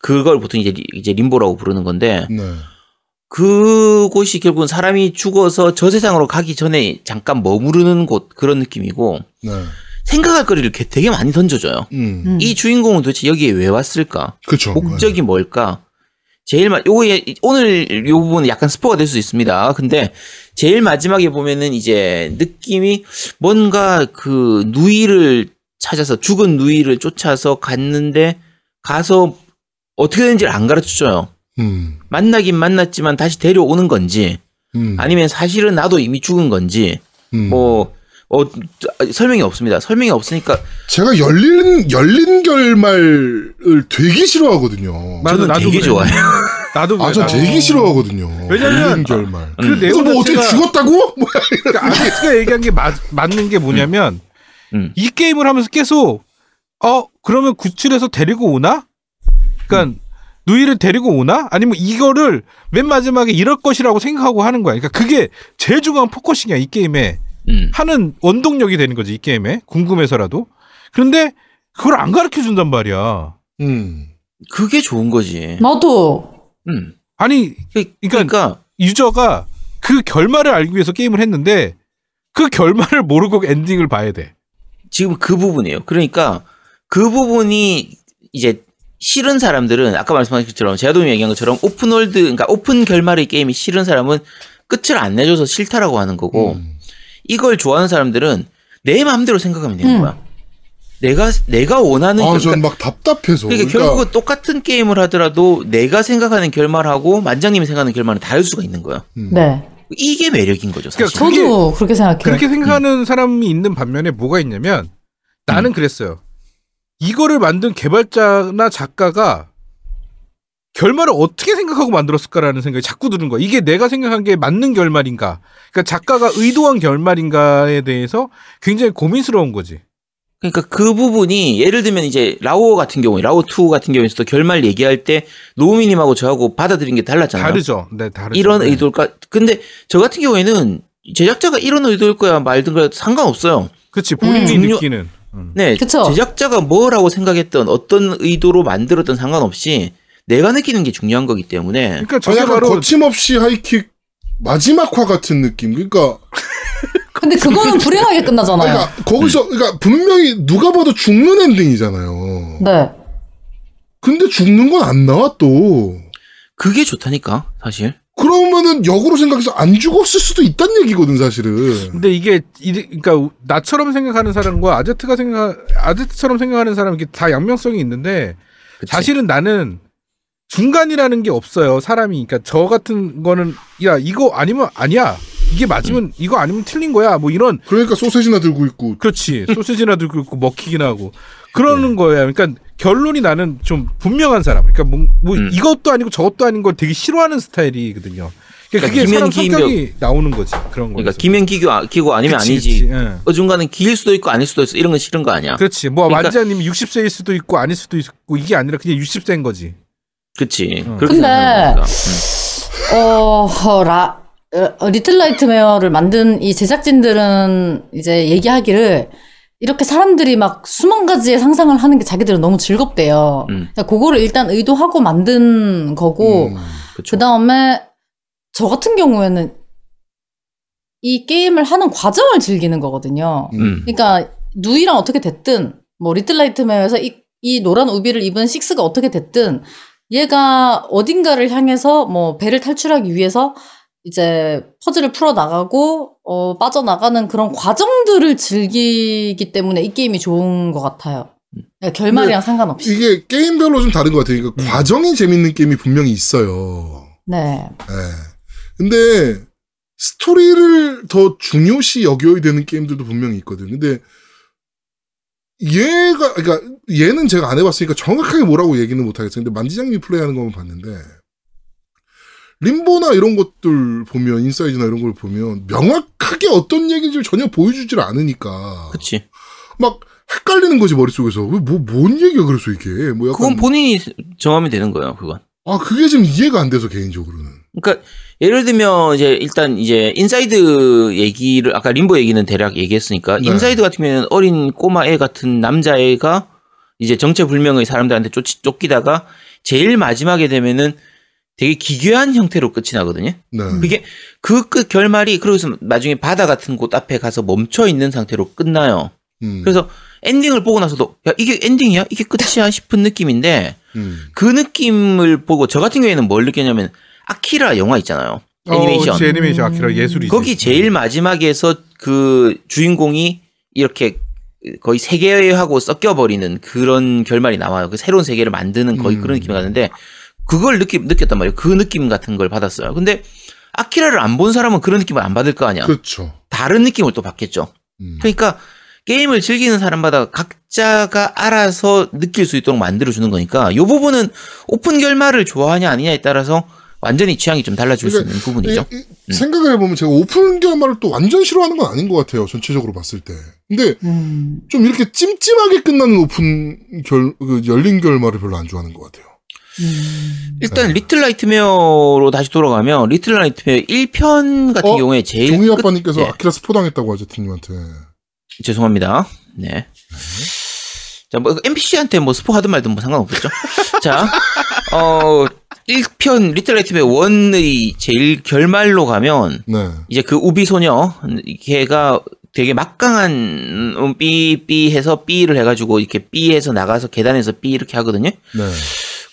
그걸 보통 이제 리- 이제 림보라고 부르는 건데 네. 그곳이 결국은 사람이 죽어서 저 세상으로 가기 전에 잠깐 머무르는 곳 그런 느낌이고 네. 생각할 거리를 게- 되게 많이 던져줘요. 음. 음. 이 주인공은 도대체 여기에 왜 왔을까? 그쵸. 목적이 뭘까? 제일 마 요게 오늘 요 부분은 약간 스포가 될 수 있습니다. 근데 제일 마지막에 보면은 이제 느낌이 뭔가 그 누이를 찾아서 죽은 누이를 쫓아서 갔는데 가서 어떻게 되는지를 안 가르쳐 줘요. 음. 만나긴 만났지만 다시 데려오는 건지 음. 아니면 사실은 나도 이미 죽은 건지 음. 뭐 어, 설명이 없습니다. 설명이 없으니까 제가 열린, 열린 결말을 되게 싫어하거든요. 저는 나도 되게 그래. 좋아해요. *laughs* 나도 아, 그래. 나도. 되게 싫어하거든요. 왜냐면- 열린 결말. 그 음. 내용 뭐 어떻게 죽었다고? *laughs* 뭐야. 그러니까 아제트가 얘기한 게 맞, 맞는 게 뭐냐면 음. 이 게임을 하면서 계속 어 그러면 구출해서 데리고 오나? 그러니까 누이를 데리고 오나? 아니면 이거를 맨 마지막에 이럴 것이라고 생각하고 하는 거야. 그러니까 그게 제일 중요한 focusing이야 이 게임에 음. 하는 원동력이 되는 거지 이 게임에 궁금해서라도. 그런데 그걸 안 가르쳐 준단 말이야. 음. 그게 좋은 거지. 나도 음. 아니 그- 그러니까 유저가 그 결말을 알기 위해서 게임을 했는데 그 결말을 모르고 엔딩을 봐야 돼. 지금 그 부분이에요. 그러니까 그 부분이 이제 싫은 사람들은 아까 말씀하신 것처럼 제아동이 얘기한 것처럼 open world 그러니까 오픈 결말의 게임이 싫은 사람은 끝을 안 내줘서 싫다라고 하는 거고 음. 이걸 좋아하는 사람들은 내 마음대로 생각하면 되는 음. 거야. 내가 내가 원하는 아, 결- 전막 답답해서. 그러니까, 그러니까 결국은 똑같은 게임을 하더라도 내가 생각하는 결말하고 만장님이 생각하는 결말은 다를 수가 있는 거야. 음. 네. 이게 매력인 거죠, 사실. 그러니까 저도 그렇게 생각해요. 그렇게 생각하는 사람이 있는 반면에 뭐가 있냐면 나는 그랬어요. 이거를 만든 개발자나 작가가 결말을 어떻게 생각하고 만들었을까라는 생각이 자꾸 드는 거야. 이게 내가 생각한 게 맞는 결말인가? 그러니까 작가가 의도한 결말인가에 대해서 굉장히 고민스러운 거지. 그러니까 그 부분이 예를 들면 이제 라오 같은 경우에 라오 2 같은 경우에서도 결말 얘기할 때 노우미님하고 저하고 받아들인 게 달랐잖아요. 다르죠. 네, 다르죠. 이런 네. 의도일까? 근데 저 같은 경우에는 제작자가 이런 의도일 거야 말든 거야 상관없어요. 그치 본인이 중요- 느끼는. 음. 네, 그쵸. 제작자가 뭐라고 생각했던 어떤 의도로 만들었던 상관없이 내가 느끼는 게 중요한 거기 때문에 그러니까 아, 저게 약간 바로 거침없이 하이킥 마지막 화 같은 느낌. 그러니까, *laughs* 근데 그거는 불행하게 끝나잖아요. 그러니까 거기서 그러니까 분명히 누가 봐도 죽는 엔딩이잖아요. 네. 근데 죽는 건 안 나와 또. 그게 좋다니까 사실. 그러면은 역으로 생각해서 안 죽었을 수도 있다는 얘기거든 사실은. 근데 이게 이- 그러니까 나처럼 생각하는 사람과 아제트가 생각 아제트처럼 생각하는 사람 이게 다 양면성이 있는데 그치? 사실은 나는 중간이라는 게 없어요. 사람이 그러니까 저 같은 거는 야 이거 아니면 아니야. 이게 맞으면 이거 아니면 틀린 거야. 뭐 이런 그러니까 소세지나 들고 있고. 그렇지 *laughs* 소시지나 들고 있고 먹히긴 하고 그러는 거예요. 그러니까 결론이 나는 좀 분명한 사람. 그러니까 뭐, 뭐 음. 이것도 아니고 저것도 아닌 걸 되게 싫어하는 스타일이거든요. 그러니까 그게 그러니까 사람 김현, 성격이 나오는 거지 그런 거. 그러니까 김행 기교 아- 기고 아니면 그치, 아니지. 그치, 예. 어중간은 길 수도 있고 아닐 수도 있어. 이런 건 싫은 거 아니야. 그렇지. 뭐 그러니까- 완자님이 60세일 수도 있고 아닐 수도 있고 이게 아니라 그냥 60세인 거지. 그치. 어. 그렇게 근데- 생각하는 거니까. 음. 어, 라, 어, Little Nightmare를 만든 이 제작진들은 이제 얘기하기를 이렇게 사람들이 막 수만 가지의 상상을 하는 게 자기들은 너무 즐겁대요. 음. 그러니까 그거를 일단 의도하고 만든 거고, 음. 그 다음에 저 같은 경우에는 이 게임을 하는 과정을 즐기는 거거든요. 음. 그러니까 누이랑 어떻게 됐든 뭐 Little Nightmare에서 이, 이 노란 우비를 입은 식스가 어떻게 됐든 얘가 어딘가를 향해서 뭐 배를 탈출하기 위해서 이제 퍼즐을 풀어 나가고 어 빠져나가는 그런 과정들을 즐기기 때문에 이 게임이 좋은 것 같아요. 그러니까 결말이랑 상관없이. 이게 게임별로 좀 다른 것 같아요. 그러니까 음. 과정이 재밌는 게임이 분명히 있어요. 네. 예. 근데 스토리를 더 중요시 여겨야 되는 게임들도 분명히 있거든. 근데 얘가 그러니까 얘는 제가 안 해봤으니까 정확하게 뭐라고 얘기는 못하겠어요. 근데 만지장님이 플레이하는 것만 봤는데 Limbo나 이런 것들 보면 Inside나 이런 걸 보면 명확하게 어떤 얘기인지 전혀 보여주질 않으니까 그치. 막 헷갈리는 거지 머릿속에서 왜뭐뭔 얘기야 그래서 이게 뭐 약간 그건 본인이 정하면 되는 거예요, 그건. 아 그게 좀 이해가 안 돼서 개인적으로는 그러니까 예를 들면 이제 일단 이제 Inside 얘기를 아까 림보 얘기는 대략 얘기했으니까 네. Inside 같은 경우에는 어린 꼬마 애 같은 남자애가 이제 정체불명의 사람들한테 쫓, 쫓기다가 제일 마지막에 되면은 되게 기괴한 형태로 끝이 나거든요. 네. 그게 그 끝 결말이 그러고서 나중에 바다 같은 곳 앞에 가서 멈춰 있는 상태로 끝나요. 음, 그래서 엔딩을 보고 나서도 야 이게 엔딩이야? 이게 끝이야? 싶은 느낌인데 음. 그 느낌을 보고 저 같은 경우에는 뭘 느꼈냐면 아키라 영화 있잖아요. 애니메이션. 어, 애니메이션 아키라 예술이지. 거기 제일 마지막에서 그 주인공이 이렇게 거의 세계하고 섞여버리는 그런 결말이 나와요. 그 새로운 세계를 만드는 거의 음. 그런 느낌이 가는데 그걸 느끼, 느꼈단 말이에요. 그 느낌 같은 걸 받았어요. 근데 아키라를 안 본 사람은 그런 느낌을 안 받을 거 아니야. 그렇죠. 다른 느낌을 또 받겠죠. 음. 그러니까 게임을 즐기는 사람마다 각자가 알아서 느낄 수 있도록 만들어 주는 거니까 이 부분은 오픈 결말을 좋아하냐 아니냐에 따라서 완전히 취향이 좀 달라질 수 있는 부분이죠. 이- 이- 생각을 해보면 제가 오픈 결말을 또 완전 싫어하는 건 아닌 것 같아요. 전체적으로 봤을 때. 근데 음. 좀 이렇게 찜찜하게 끝나는 오픈 결, 그 열린 결말을 별로 안 좋아하는 것 같아요. 음. 일단 Little Nightmare로 다시 돌아가면 Little Nightmare 1편 같은 어? 경우에 제일 종이 끝- 아빠님께서 네. 아키라 스포당했다고 하죠, 팀님한테. 죄송합니다. 네. 자, 뭐 NPC한테 뭐 스포 하든 말든 뭐 상관없겠죠. 자, 어 1편 Little Nightmare 1의 제일 결말로 가면 네. 이제 그 우비 소녀 걔가 되게 막강한 음, 삐삐 해서 삐를 해가지고 이렇게 삐 해서 나가서 계단에서 삐 이렇게 하거든요. 네.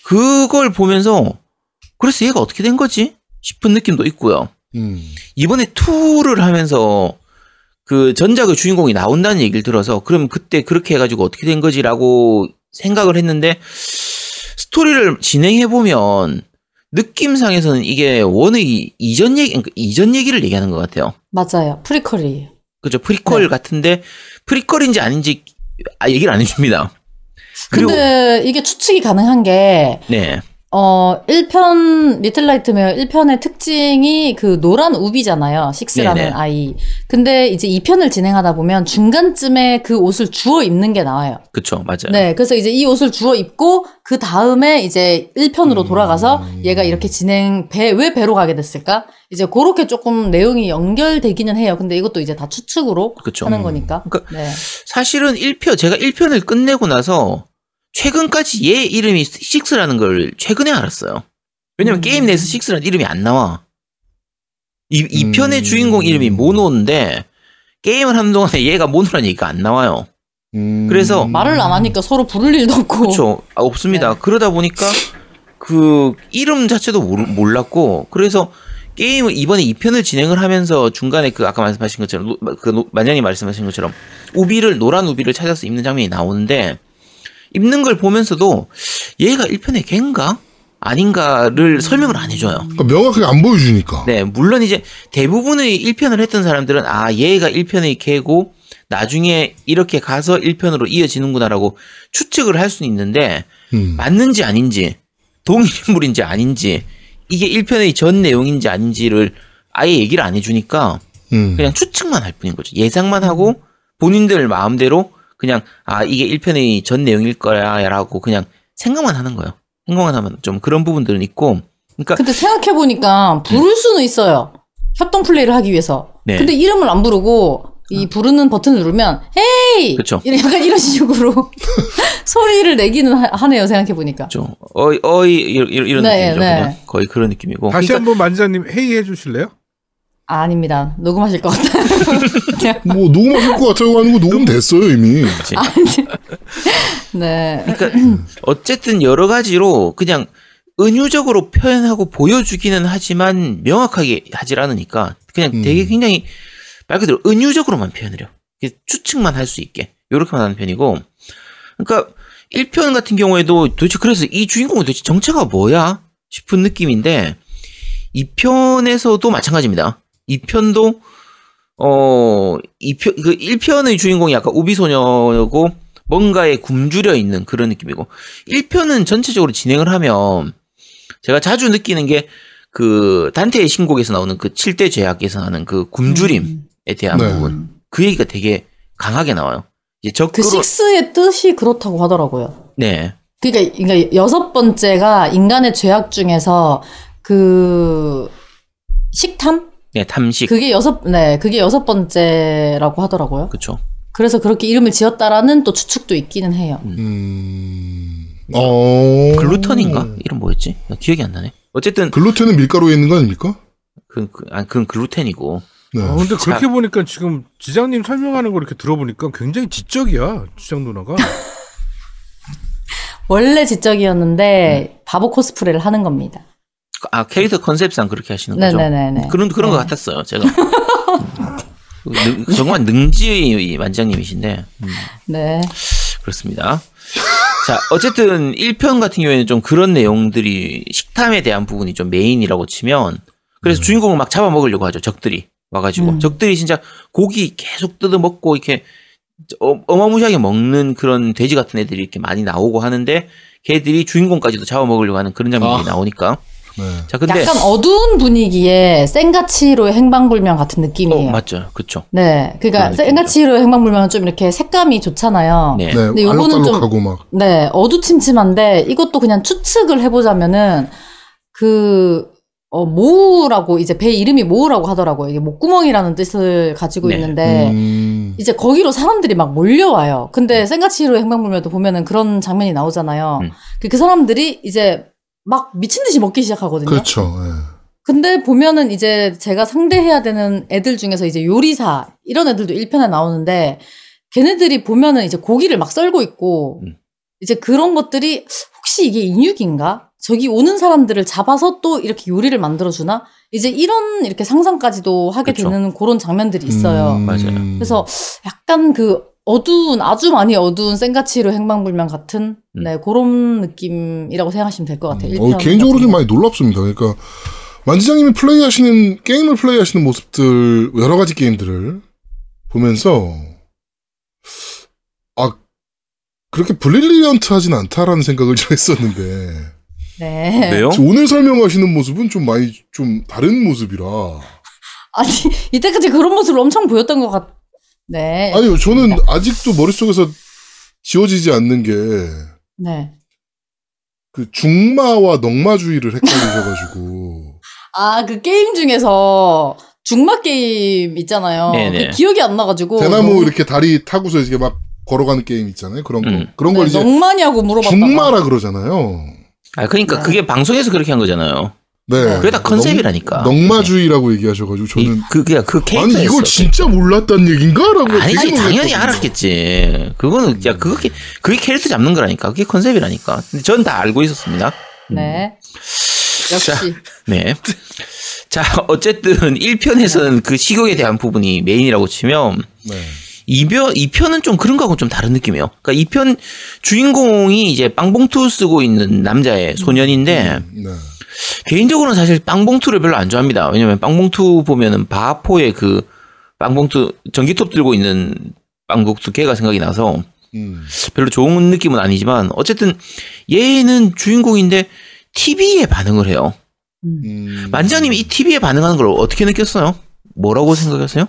그걸 보면서 그래서 얘가 어떻게 된 거지 싶은 느낌도 있고요. 음. 이번에 two를 하면서 그 전작의 주인공이 나온다는 얘기를 들어서 그럼 그때 그렇게 해가지고 어떻게 된 거지라고 생각을 했는데 스토리를 진행해 보면 느낌상에서는 이게 one의 이전 얘기 그러니까 이전 얘기를 얘기하는 것 같아요. 맞아요. prequel이에요. 그죠 프리퀄 네. 같은데 prequel인지 아닌지 아, 얘기를 안 해줍니다. 그리고 근데 이게 추측이 가능한 게 네, 어, 1편, Little Nightmare 1편의 특징이 그 노란 우비잖아요. Six라는 네네. 아이. 근데 이제 2편을 진행하다 보면 중간쯤에 그 옷을 주워 입는 게 나와요. 그쵸, 맞아요. 네. 그래서 이제 이 옷을 주워 입고 그 다음에 이제 1편으로 돌아가서 얘가 이렇게 진행, 배, 왜 배로 가게 됐을까? 이제 그렇게 조금 내용이 연결되기는 해요. 근데 이것도 이제 다 추측으로 그쵸. 하는 거니까. 그러니까 네. 사실은 1편, 제가 1편을 끝내고 나서 최근까지 얘 이름이 식스라는 걸 최근에 알았어요. 왜냐면 음. 게임 내에서 식스라는 이름이 안 나와. 이, 이 음. 편의 주인공 이름이 모노인데 게임을 하는 동안에 얘가 Mono라는 얘기가 안 나와요. 음. 그래서 말을 안 하니까 서로 부를 일도 없고. 그렇죠. 아, 없습니다. 네. 그러다 보니까 그 이름 자체도 모르- 몰랐고 그래서 게임을 이번에 2편을 진행을 하면서 중간에 그 아까 말씀하신 것처럼 노- 그 노- 만장님 말씀하신 것처럼 우비를 노란 우비를 찾아서 입는 장면이 나오는데 입는 걸 보면서도 얘가 1편의 걘가 아닌가를 설명을 안 해줘요. 그러니까 명확하게 안 보여주니까. 네, 물론 이제 대부분의 1편을 했던 사람들은 아, 얘가 1편의 개고 나중에 이렇게 가서 1편으로 이어지는구나라고 추측을 할 수는 있는데 음. 맞는지 아닌지 동일 인물인지 아닌지 이게 1편의 전 내용인지 아닌지를 아예 얘기를 안 해주니까 음. 그냥 추측만 할 뿐인 거죠. 예상만 하고 본인들 마음대로 그냥 아 이게 1편의 전 내용일 거야라고 그냥 생각만 하는 거예요. 생각만 하면 좀 그런 부분들은 있고 그러니까 근데 생각해 보니까 부를 수는 있어요. 협동 플레이를 하기 위해서. 네. 근데 이름을 안 부르고 이 부르는 버튼을 누르면 헤이! 그쵸. 이런- 약간 이런 식으로 *laughs* 소리를 내기는 하- 하네요. 생각해 보니까. 좀 어이 어이 이런, 이런 네, 느낌이죠. 네. 거의 그런 느낌이고. 다시 그러니까 한번 만지자님 회의해 주실래요? 아, 아닙니다. 녹음하실 것 같아요. *laughs* 뭐 녹음하실 것 같아요 하는 거 녹음됐어요 이미. 네. 그러니까 어쨌든 여러 가지로 그냥 은유적으로 표현하고 보여주기는 하지만 명확하게 하질 않으니까 그냥 음. 되게 굉장히 말 그대로 은유적으로만 표현을 해요. 이게 추측만 할 수 있게 이렇게만 하는 편이고 그러니까 1편 같은 경우에도 도대체 그래서 이 주인공은 도대체 정체가 뭐야 싶은 느낌인데 2편에서도 마찬가지입니다. 2편도 어 2편 그 1편의 주인공이 약간 우비소녀고 뭔가에 굶주려 있는 그런 느낌이고 1편은 전체적으로 진행을 하면 제가 자주 느끼는 게 그 단테의 신곡에서 나오는 그 7대 죄악에서 나는 그 굶주림에 대한 네. 부분 그 얘기가 되게 강하게 나와요. 이제 그 적으로 식스의 뜻이 그렇다고 하더라고요. 네. 그러니까, 그러니까 여섯 번째가 인간의 죄악 중에서 그 식탐? 네, 탐식. 그게 여섯, 네, 그게 여섯 번째라고 하더라고요. 그쵸. 그래서 그렇게 이름을 지었다라는 또 추측도 있기는 해요. 음. 어. 글루턴인가? 이름 뭐였지? 나 기억이 안 나네. 어쨌든 글루텐은 밀가루에 있는 거 아닙니까? 그, 그, 아, 그건 글루텐이고. 네. 아, 근데 그렇게 보니까 지금 지장님 설명하는 거 이렇게 들어보니까 굉장히 지적이야 지장 누나가. *laughs* 원래 지적이었는데 바보 코스프레를 하는 겁니다. 아, 캐릭터 컨셉상 그렇게 하시는 거죠? 네네네네. 그런, 그런 것 네. 같았어요, 제가. 음. 능- *laughs* 정말 능지의 만장님이신데, 음, 네. 그렇습니다. 자, 어쨌든 1편 같은 경우에는 좀 그런 내용들이 식탐에 대한 부분이 좀 메인이라고 치면, 그래서 주인공을 막 잡아먹으려고 하죠, 적들이. 와가지고. 음. 적들이 진짜 고기 계속 뜯어먹고, 이렇게 어, 어마무시하게 먹는 그런 돼지 같은 애들이 이렇게 많이 나오고 하는데, 걔들이 주인공까지도 잡아먹으려고 하는 그런 장면이 아. 나오니까. 네. 자, 근데. 약간 어두운 분위기에 생가치로의 행방불명 같은 어, 느낌이에요. 맞죠. 그쵸. 네. 그러니까. 생가치로의 행방불명은 좀 이렇게 색감이 좋잖아요. 네. 네. 근데 요거는 좀- 알록달록하고 막. 네, 어두침침한데 이것도 그냥 추측을 해보자면은 그 어, 모우라고 이제 배 이름이 모우라고 하더라고요. 이게 목구멍이라는 뜻을 가지고 네. 있는데 음. 이제 거기로 사람들이 막 몰려와요. 근데 생가치로 행방불명도 보면은 그런 장면이 나오잖아요. 음. 그, 그 사람들이 이제 막 미친 듯이 먹기 시작하거든요. 그렇죠. 예. 근데 보면은 이제 제가 상대해야 되는 애들 중에서 이제 요리사 이런 애들도 1편에 나오는데 걔네들이 보면은 이제 고기를 막 썰고 있고 음. 이제 그런 것들이 혹시 이게 인육인가? 저기 오는 사람들을 잡아서 또 이렇게 요리를 만들어주나? 이제 이런 이렇게 상상까지도 하게 그쵸. 되는 그런 장면들이 있어요. 음. 맞아요. 그래서 약간 그 어두운 아주 많이 어두운 생가치로 행방불명 같은 음. 네 그런 느낌이라고 생각하시면 될 것 같아요. 어, 1편 개인적으로 좀 거. 많이 놀랍습니다. 그러니까 만지장님이 플레이하시는 게임을 플레이하시는 모습들 여러 가지 게임들을 보면서 아 그렇게 브릴리언트하진 않다라는 생각을 좀 했었는데 네. 왜요? 오늘 설명하시는 모습은 좀 많이 좀 다른 모습이라. 아니 이때까지 그런 모습을 엄청 보였던 것 같. 네. 아니요, 저는 아직도 머릿속에서 지워지지 않는 게, 네. 그 중마와 넉마주의를 헷갈리셔가지고. *laughs* 아 그 게임 중에서 중막 게임 있잖아요. 네네. 그 기억이 안 나가지고. 대나무 너무- 이렇게 다리 타고서 이렇게 막 걸어가는 게임 있잖아요. 그런 거. 음. 그런 걸 네, 이제 넉마냐고 물어봤다가. 중마라 그러잖아요. 아 그러니까 네. 그게 방송에서 그렇게 한 거잖아요. 네. 그게 다 컨셉이라니까. 넉, 넉마주의라고 얘기하셔가지고 저는 이, 그 그냥 그 아니 캐릭터였어. 이걸 진짜 몰랐단 얘긴가라고 아니지 되게 당연히. 알았겠지. 그거는 야 그게 그게 캐릭터 잡는 거라니까. 그게 컨셉이라니까. 근데 전 다 알고 있었습니다. 네. 역시. 네. 자 어쨌든 1편에서는 그 식욕에 대한 부분이 메인이라고 치면 네. 2편, 2편은 좀 그런 거하고 좀 다른 느낌이에요. 그러니까 2편 주인공이 이제 빵봉투 쓰고 있는 남자의 소년인데 네. 개인적으로는 사실 빵봉투를 별로 안 좋아합니다. 왜냐면 빵봉투 보면은 바포의 그 빵봉투 전기톱 들고 있는 빵봉투 걔가 생각이 나서 음. 별로 좋은 느낌은 아니지만 어쨌든 얘는 주인공인데 TV에 반응을 해요. 음. 음. 만자님이 이 TV에 반응하는 걸 어떻게 느꼈어요? 뭐라고 생각하세요?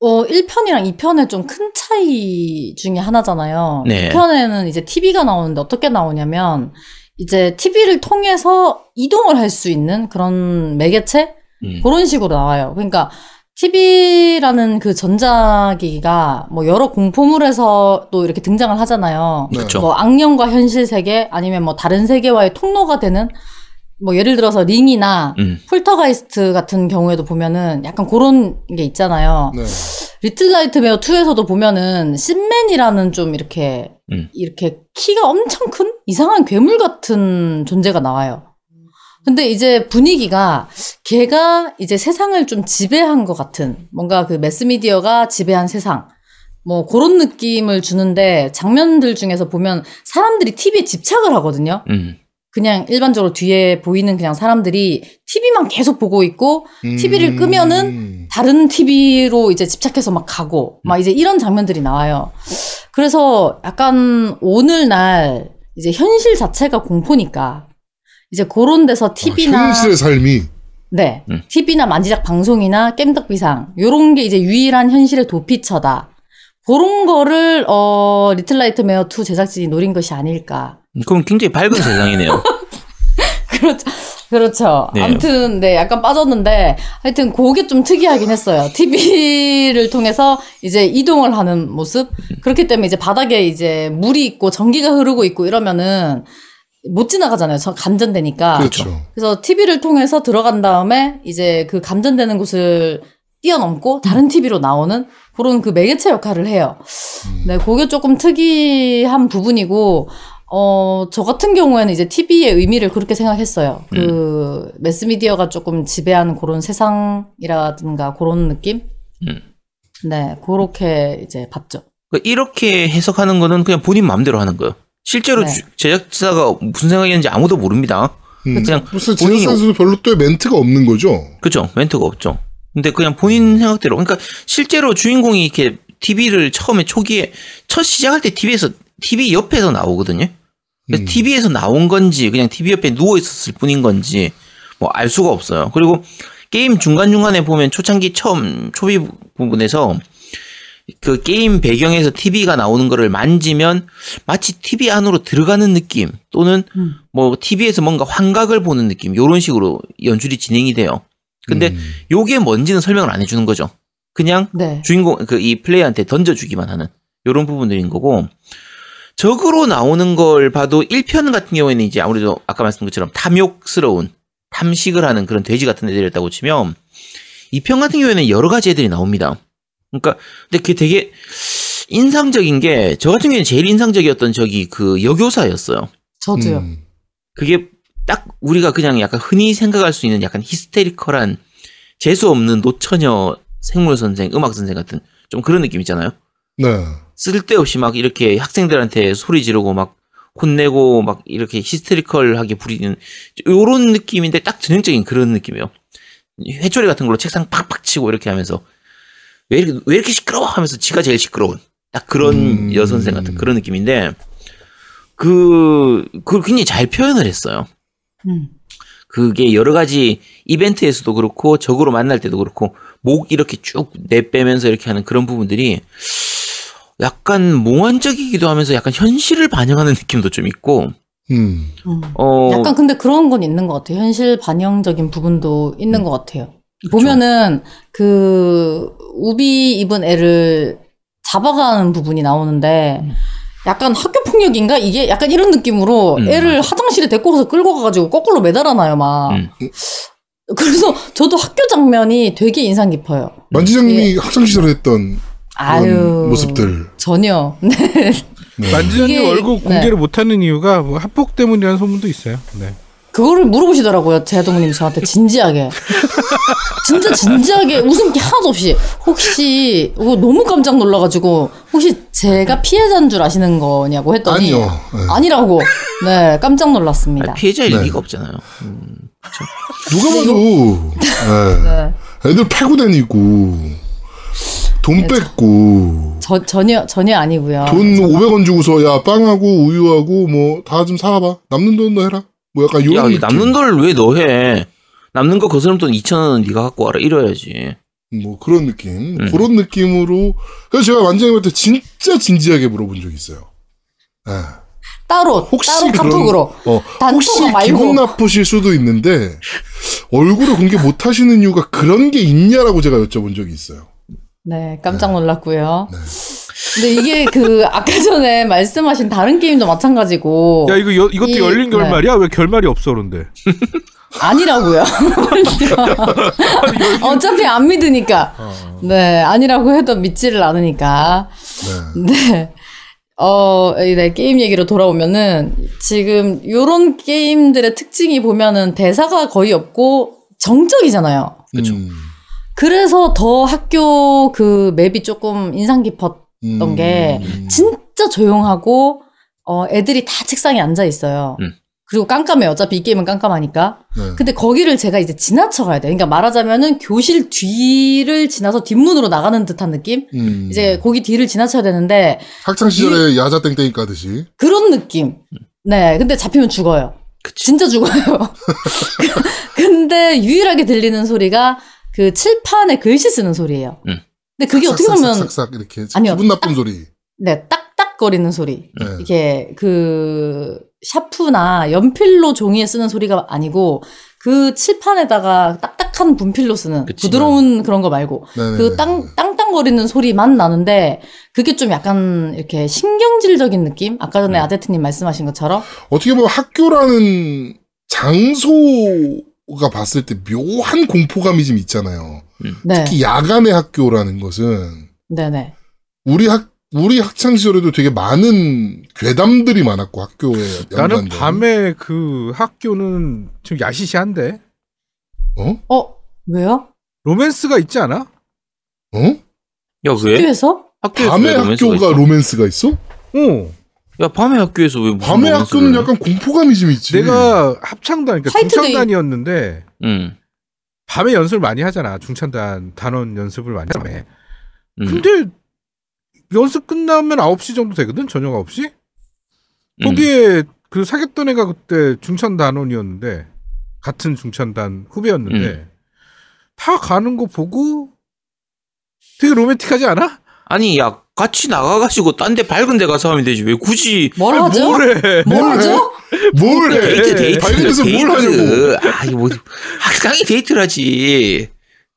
어, 1편이랑 2편의 좀 큰 차이 중에 하나잖아요. 네. 2편에는 이제 TV가 나오는데 어떻게 나오냐면, 이제 TV를 통해서 이동을 할 수 있는 그런 매개체? 음. 그런 식으로 나와요. 그러니까, TV라는 그 전자기기가 뭐 여러 공포물에서도 이렇게 등장을 하잖아요. 네. 그렇죠. 뭐 악령과 현실 세계 아니면 뭐 다른 세계와의 통로가 되는 뭐 예를 들어서 Ring이나 음. 폴터가이스트 같은 경우에도 보면은 약간 그런 게 있잖아요. 네. Little Nightmare 2에서도 보면은 Thin Man이라는 좀 이렇게 음. 이렇게 키가 엄청 큰 이상한 괴물 같은 존재가 나와요. 근데 이제 분위기가 걔가 이제 세상을 좀 지배한 것 같은 뭔가 그 매스미디어가 지배한 세상 뭐 그런 느낌을 주는데 장면들 중에서 보면 사람들이 TV에 집착을 하거든요. 음. 그냥 일반적으로 뒤에 보이는 그냥 사람들이 TV만 계속 보고 있고 음. TV를 끄면은 다른 TV로 이제 집착해서 막 가고, 막 이제 이런 장면들이 나와요. 그래서 약간 오늘날 이제 현실 자체가 공포니까, 이제 그런 데서 아, TV나, 현실의 삶이 네, 음. TV나 만지작 방송이나 겜덕비상, 요런 게 이제 유일한 현실의 도피처다. 그런 거를, 어, Little Nightmare 2 제작진이 노린 것이 아닐까. 그럼 굉장히 밝은 세상이네요. *laughs* 그렇죠. 그렇죠. 네. 아무튼, 네, 약간 빠졌는데, 하여튼, 그게 좀 특이하긴 했어요. TV를 통해서 이제 이동을 하는 모습? 그렇기 때문에 이제 바닥에 이제 물이 있고 전기가 흐르고 있고 이러면은 못 지나가잖아요. 저 감전되니까. 그렇죠. 그래서 TV를 통해서 들어간 다음에 이제 그 감전되는 곳을 뛰어넘고 다른 TV로 나오는 그런 그 매개체 역할을 해요. 네, 그게 조금 특이한 부분이고, 어, 저 같은 경우에는 이제 TV의 의미를 그렇게 생각했어요. 그, 매스미디어가 조금 지배하는 그런 세상이라든가 그런 느낌? 음. 네, 그렇게 이제 봤죠. 그러니까 이렇게 해석하는 거는 그냥 본인 마음대로 하는 거예요. 실제로 네. 주- 제작자가 무슨 생각이었는지 아무도 모릅니다. 음. 그냥 무슨 본인이 제작사에서도 별로 또 멘트가 없는 거죠. 그죠? 멘트가 없죠. 근데 그냥 본인 생각대로. 그러니까 실제로 주인공이 이렇게 TV를 처음에 초기에 첫 시작할 때 TV에서 TV 옆에서 나오거든요. 그래서 음. TV에서 나온 건지 그냥 TV 옆에 누워 있었을 뿐인 건지 뭐 알 수가 없어요. 그리고 게임 중간 중간에 보면 초창기 처음 초비 부분에서 그 게임 배경에서 TV가 나오는 거를 만지면 마치 TV 안으로 들어가는 느낌 또는 음. 뭐 TV에서 뭔가 환각을 보는 느낌 요런 식으로 연출이 진행이 돼요. 근데 음. 요게 뭔지는 설명을 안 해주는 거죠. 그냥 네. 주인공 그 이 플레이한테 던져주기만 하는 요런 부분들인 거고 적으로 나오는 걸 봐도 1편 같은 경우에는 이제 아무래도 아까 말씀드린 것처럼 탐욕스러운 탐식을 하는 그런 돼지 같은 애들이었다고 치면 2편 같은 경우에는 여러 가지 애들이 나옵니다. 그러니까 근데 그게 되게 인상적인 게 저 같은 경우에는 제일 인상적이었던 저기 그 여교사였어요. 저도요. 음. 그게 딱 우리가 그냥 약간 흔히 생각할 수 있는 약간 히스테리컬한 재수 없는 노처녀 생물 선생, 음악 선생 같은 좀 그런 느낌 있잖아요. 네. 쓸데없이 막 이렇게 학생들한테 소리 지르고 막 혼내고 막 이렇게 히스테리컬하게 부리는 요런 느낌인데 딱 전형적인 그런 느낌이에요. 회초리 같은 걸로 책상 팍팍 치고 이렇게 하면서 왜 이렇게 왜 이렇게 시끄러워 하면서 지가 제일 시끄러운 딱 그런 음. 여선생 같은 그런 느낌인데 그, 그 굉장히 잘 표현을 했어요. 음. 그게 여러 가지 이벤트에서도 그렇고 적으로 만날 때도 그렇고 목 이렇게 쭉 내빼면서 이렇게 하는 그런 부분들이 약간 몽환적이기도 하면서 약간 현실을 반영하는 느낌도 좀 있고 음. 음. 어 약간 근데 그런 건 있는 것 같아요. 현실 반영적인 부분도 있는 것 같아요. 보면은 그 우비 입은 애를 잡아가는 부분이 나오는데 음. 약간 학교 폭력인가 이게 약간 이런 느낌으로 음, 애를 화장실에 데리고 가서 끌고 가가지고 거꾸로 매달아놔요 막. 음. 그래서 저도 학교 장면이 되게 인상 깊어요. 만지장님이 학창 시절에 했던 아유 모습들. 전혀. *laughs* 네. 네. 만지장님 얼굴 네. 공개를 못하는 이유가 뭐 합복 때문이라는 소문도 있어요. 네. 그거를 물어보시더라고요. 제아동님 저한테 진지하게. 진짜 진지하게 웃음기 하나도 없이. 혹시, 너무 깜짝 놀라가지고, 혹시 제가 피해자인 줄 아시는 거냐고 했더니. 아니요. 네. 아니라고. 네, 깜짝 놀랐습니다. 아, 피해자일 네. 리가 없잖아요. 음. 누가 봐도 네. 네. 애들 패고 다니고 돈 뺏고 저, 전혀, 전혀 아니고요. 돈 500원 주고서 야 빵하고 우유하고 뭐 다 좀 사와봐 남는 돈 너 해라 뭐 약간 야, 요런 이 남는 돈을 왜 너 해? 남는 거그 사람 돈 2천 원은 네가 갖고 와라 이래야지. 뭐 그런 느낌 음. 그런 느낌으로 그래서 제가 완장님한테 진짜 진지하게 물어본 적이 있어요 예. 따로, 혹시 따로 그런- 카톡으로. 어, 혹시 말고. 기분 나쁘실 수도 있는데 얼굴을 공개 못 하시는 이유가 그런 게 있냐라고 제가 여쭤본 적이 있어요 네, 깜짝 놀랐고요. 네. 근데 이게 그, 아까 전에 말씀하신 다른 게임도 마찬가지고. 야 이거 여- 이것도 이- 열린 네. 결말이야? 왜 결말이 없어 그런데? 아니라고요. *laughs* 어차피 안 믿으니까. 네, 아니라고 해도 믿지를 않으니까. 네. 네. 어, 네, 게임 얘기로 돌아오면은, 지금, 요런 게임들의 특징이 보면은 대사가 거의 없고, 정적이잖아요. 그쵸. 음, 그래서 더 학교 그 맵이 조금 인상 깊었던 음, 게, 음. 진짜 조용하고, 어, 애들이 다 책상에 앉아 있어요. 음. 그리고 깜깜해요. 어차피 이 게임은 깜깜하니까. 네. 근데 거기를 제가 이제 지나쳐 가야 돼요. 그러니까 말하자면은 교실 뒤를 지나서 뒷문으로 나가는 듯한 느낌? 음. 이제 거기 뒤를 지나쳐야 되는데 학창 시절에 야자 땡땡이 까듯이 그런 느낌. 네. 근데 잡히면 죽어요. 그치. 진짜 죽어요. *laughs* 근데 유일하게 들리는 소리가 그 칠판에 글씨 쓰는 소리예요. 음. 근데 그게 어떻게 보면 싹싹 이렇게 아니요. 기분 나쁜 소리. 네, 딱딱거리는 소리. 네. 이게 그 샤프나 연필로 종이에 쓰는 소리가 아니고 그 칠판에다가 딱딱한 분필로 쓰는 그치. 부드러운 그런 거 말고 네네네. 그 땅, 땅땅거리는 소리만 나는데 그게 좀 약간 이렇게 신경질적인 느낌? 아까 전에 음. 아제트님 말씀하신 것처럼 어떻게 보면 학교라는 장소 가 봤을 때 묘한 공포감이 좀 있잖아요. 네, 특히 야간의 학교라는 것은 네네. 우리 학 우리 학창 시절에도 되게 많은 괴담들이 많았고 학교에 나는 연관된. 밤에 그 학교는 좀 야시시한데 어? 어 왜요? 로맨스가 있지 않아? 어? 야 왜? 학교에서? 학교에서 밤에 왜 로맨스가 학교가 있어? 로맨스가 있어? 어. 야 밤에 학교에서 왜 무슨 밤에 로맨스를 학교는 해? 약간 공포감이 좀 있지. 내가 합창단 그러니까. 중창단이었는데 응. 밤에 연습을 많이 하잖아. 중창단 단원 연습을 많이 하잖아. 응. 근데 연습 끝나면 9시 정도 되거든. 저녁 9시? 응. 거기에 그 사귀었던 애가 그때 중창단원이었는데 같은 중천단 후배였는데 음. 다 가는 거 보고 되게 로맨틱하지 않아? 아니 야 같이 나가가지고 딴 데 밝은 데 가서 하면 되지 왜 굳이 뭘 하죠? 뭘뭘 하죠? 뭘 해? 데이트 데이트 밝은 데서 뭘 하냐고. 아 이거 뭐 학상이 데이트를 하지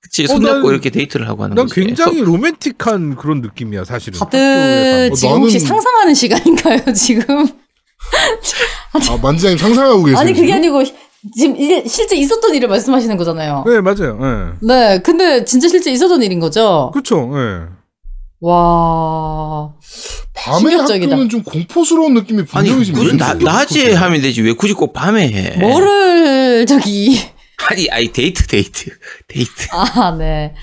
그치 어, 손잡고 난- 이렇게 데이트를 하고 하는 난 거지 굉장히 로맨틱한 그런 느낌이야 사실은. 다들. 어, 지금 나는- 혹시 상상하는 시간인가요 *laughs* 지금? 아, 만지장님 상상하고 계세요. 아니 그게 지금? 아니고 지금 이게 실제 있었던 일을 말씀하시는 거잖아요. 네 맞아요. 예. 네, 근데 진짜 실제 있었던 일인 거죠? 그렇죠. 예. 와, 밤에 충격적이다. 학교는 좀 공포스러운 느낌이 분명히 좀 무슨 나. 낮에 하면 되지 왜 굳이 꼭 밤에 해 뭐를 *laughs* 저기 아니 아니 데이트 데이트 데이트 아, 네.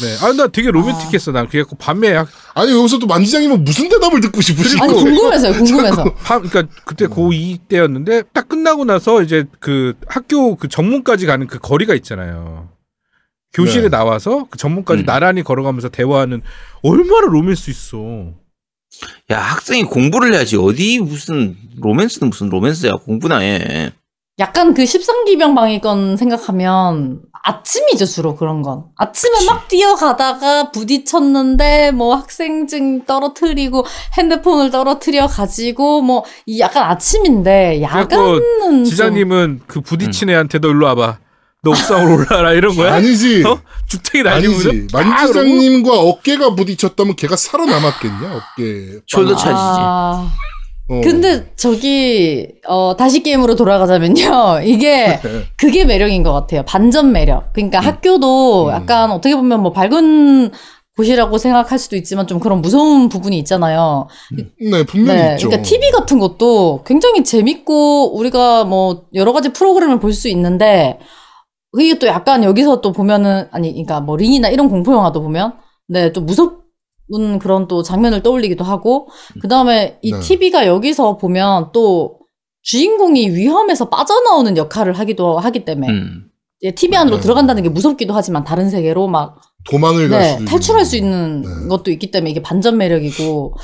네. 아 나 되게 로맨틱했어. 난 그래갖고 밤에 학, 아니 여기서 또 만지장님은 무슨 대답을 듣고 싶으시고 아니 궁금해서요, 궁금해서. 밤 그러니까 그때 고2 때였는데 딱 끝나고 나서 이제 그 학교 그 정문까지 가는 그 거리가 있잖아요. 교실에 네. 나와서 그 정문까지 음. 나란히 걸어가면서 대화하는 얼마나 로맨스 있어. 야 학생이 공부를 해야지 어디 무슨 로맨스는 무슨 로맨스야 공부나 해 약간 그 십상기병 방위권 생각하면 아침이죠 주로 그런 건 아침에 그치. 막 뛰어가다가 부딪혔는데 뭐 학생증 떨어뜨리고 핸드폰을 떨어뜨려 가지고 뭐 이 약간 아침인데 야간은 좀- 지장님은 그 부딪힌 애한테 너 일로 와봐. 너 옥상으로 올라라 이런 거야? 아니지. 어? 그냥 빡 만지장님과 어깨가 부딪혔다면 걔가 살아남았겠냐? 어깨. 숄더 빵. 차지지. 아, 어. 근데 저기 어 다시 게임으로 돌아가자면요 *laughs* 이게 그게 매력인 것 같아요 반전 매력 그러니까 학교도 음. 약간 어떻게 보면 뭐 밝은 곳이라고 생각할 수도 있지만 좀 그런 무서운 부분이 있잖아요 네, 분명히 네, 있죠. 그러니까 TV 같은 것도 굉장히 재밌고 우리가 뭐 여러 가지 프로그램을 볼 수 있는데 이게 또 약간 여기서 또 보면은 아니 그러니까 뭐 링이나 이런 공포 영화도 보면 네 또 무섭 은 그런 또 장면을 떠올리기도 하고 그 다음에 이 네. TV가 여기서 보면 또 주인공이 위험에서 빠져나오는 역할을 하기도 하기 때문에 음. 이제 TV 안으로 네. 들어간다는 게 무섭기도 하지만 다른 세계로 막 도망을 갈 네, 수 탈출할 수 있는 네. 것도 있기 때문에 이게 반전 매력이고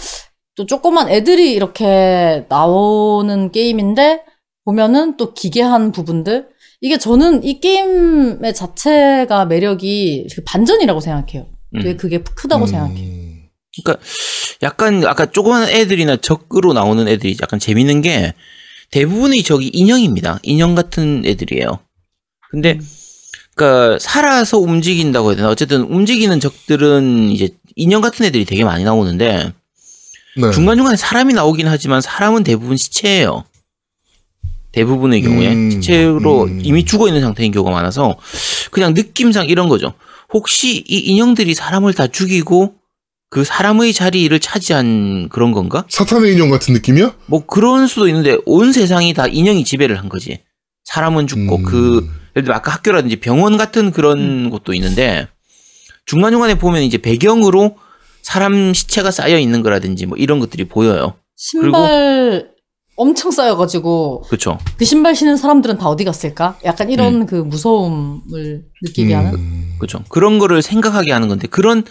또 조그만 애들이 이렇게 나오는 게임인데 보면은 또 기괴한 부분들 이게 저는 이 게임의 자체가 매력이 그 반전이라고 생각해요. 음. 되게 그게 크다고 음. 생각해요. 그러니까 약간 아까 조그만 애들이나 적으로 나오는 애들이 약간 재밌는 게 대부분의 적이 인형입니다. 인형 같은 애들이에요. 근데 그러니까 살아서 움직인다고 해야 되나? 어쨌든 움직이는 적들은 이제 인형 같은 애들이 되게 많이 나오는데 네. 중간중간에 사람이 나오긴 하지만 사람은 대부분 시체예요. 대부분의 경우에 음, 시체로 음. 이미 죽어 있는 상태인 경우가 많아서 그냥 느낌상 이런 거죠. 혹시 이 인형들이 사람을 다 죽이고 그 사람의 자리를 차지한 그런 건가? 사탄의 인형 같은 느낌이야? 뭐 그런 수도 있는데 온 세상이 다 인형이 지배를 한 거지. 사람은 죽고 음. 그 예를 들어 아까 학교라든지 병원 같은 그런 곳도 있는데 중간중간에 보면 이제 배경으로 사람 시체가 쌓여 있는 거라든지 뭐 이런 것들이 보여요. 신발 엄청 쌓여가지고 그렇죠. 그 신발 신은 사람들은 다 어디 갔을까? 약간 이런 그 무서움을 느끼게 하는. 음. 그렇죠. 그런 거를 생각하게 하는 건데 그런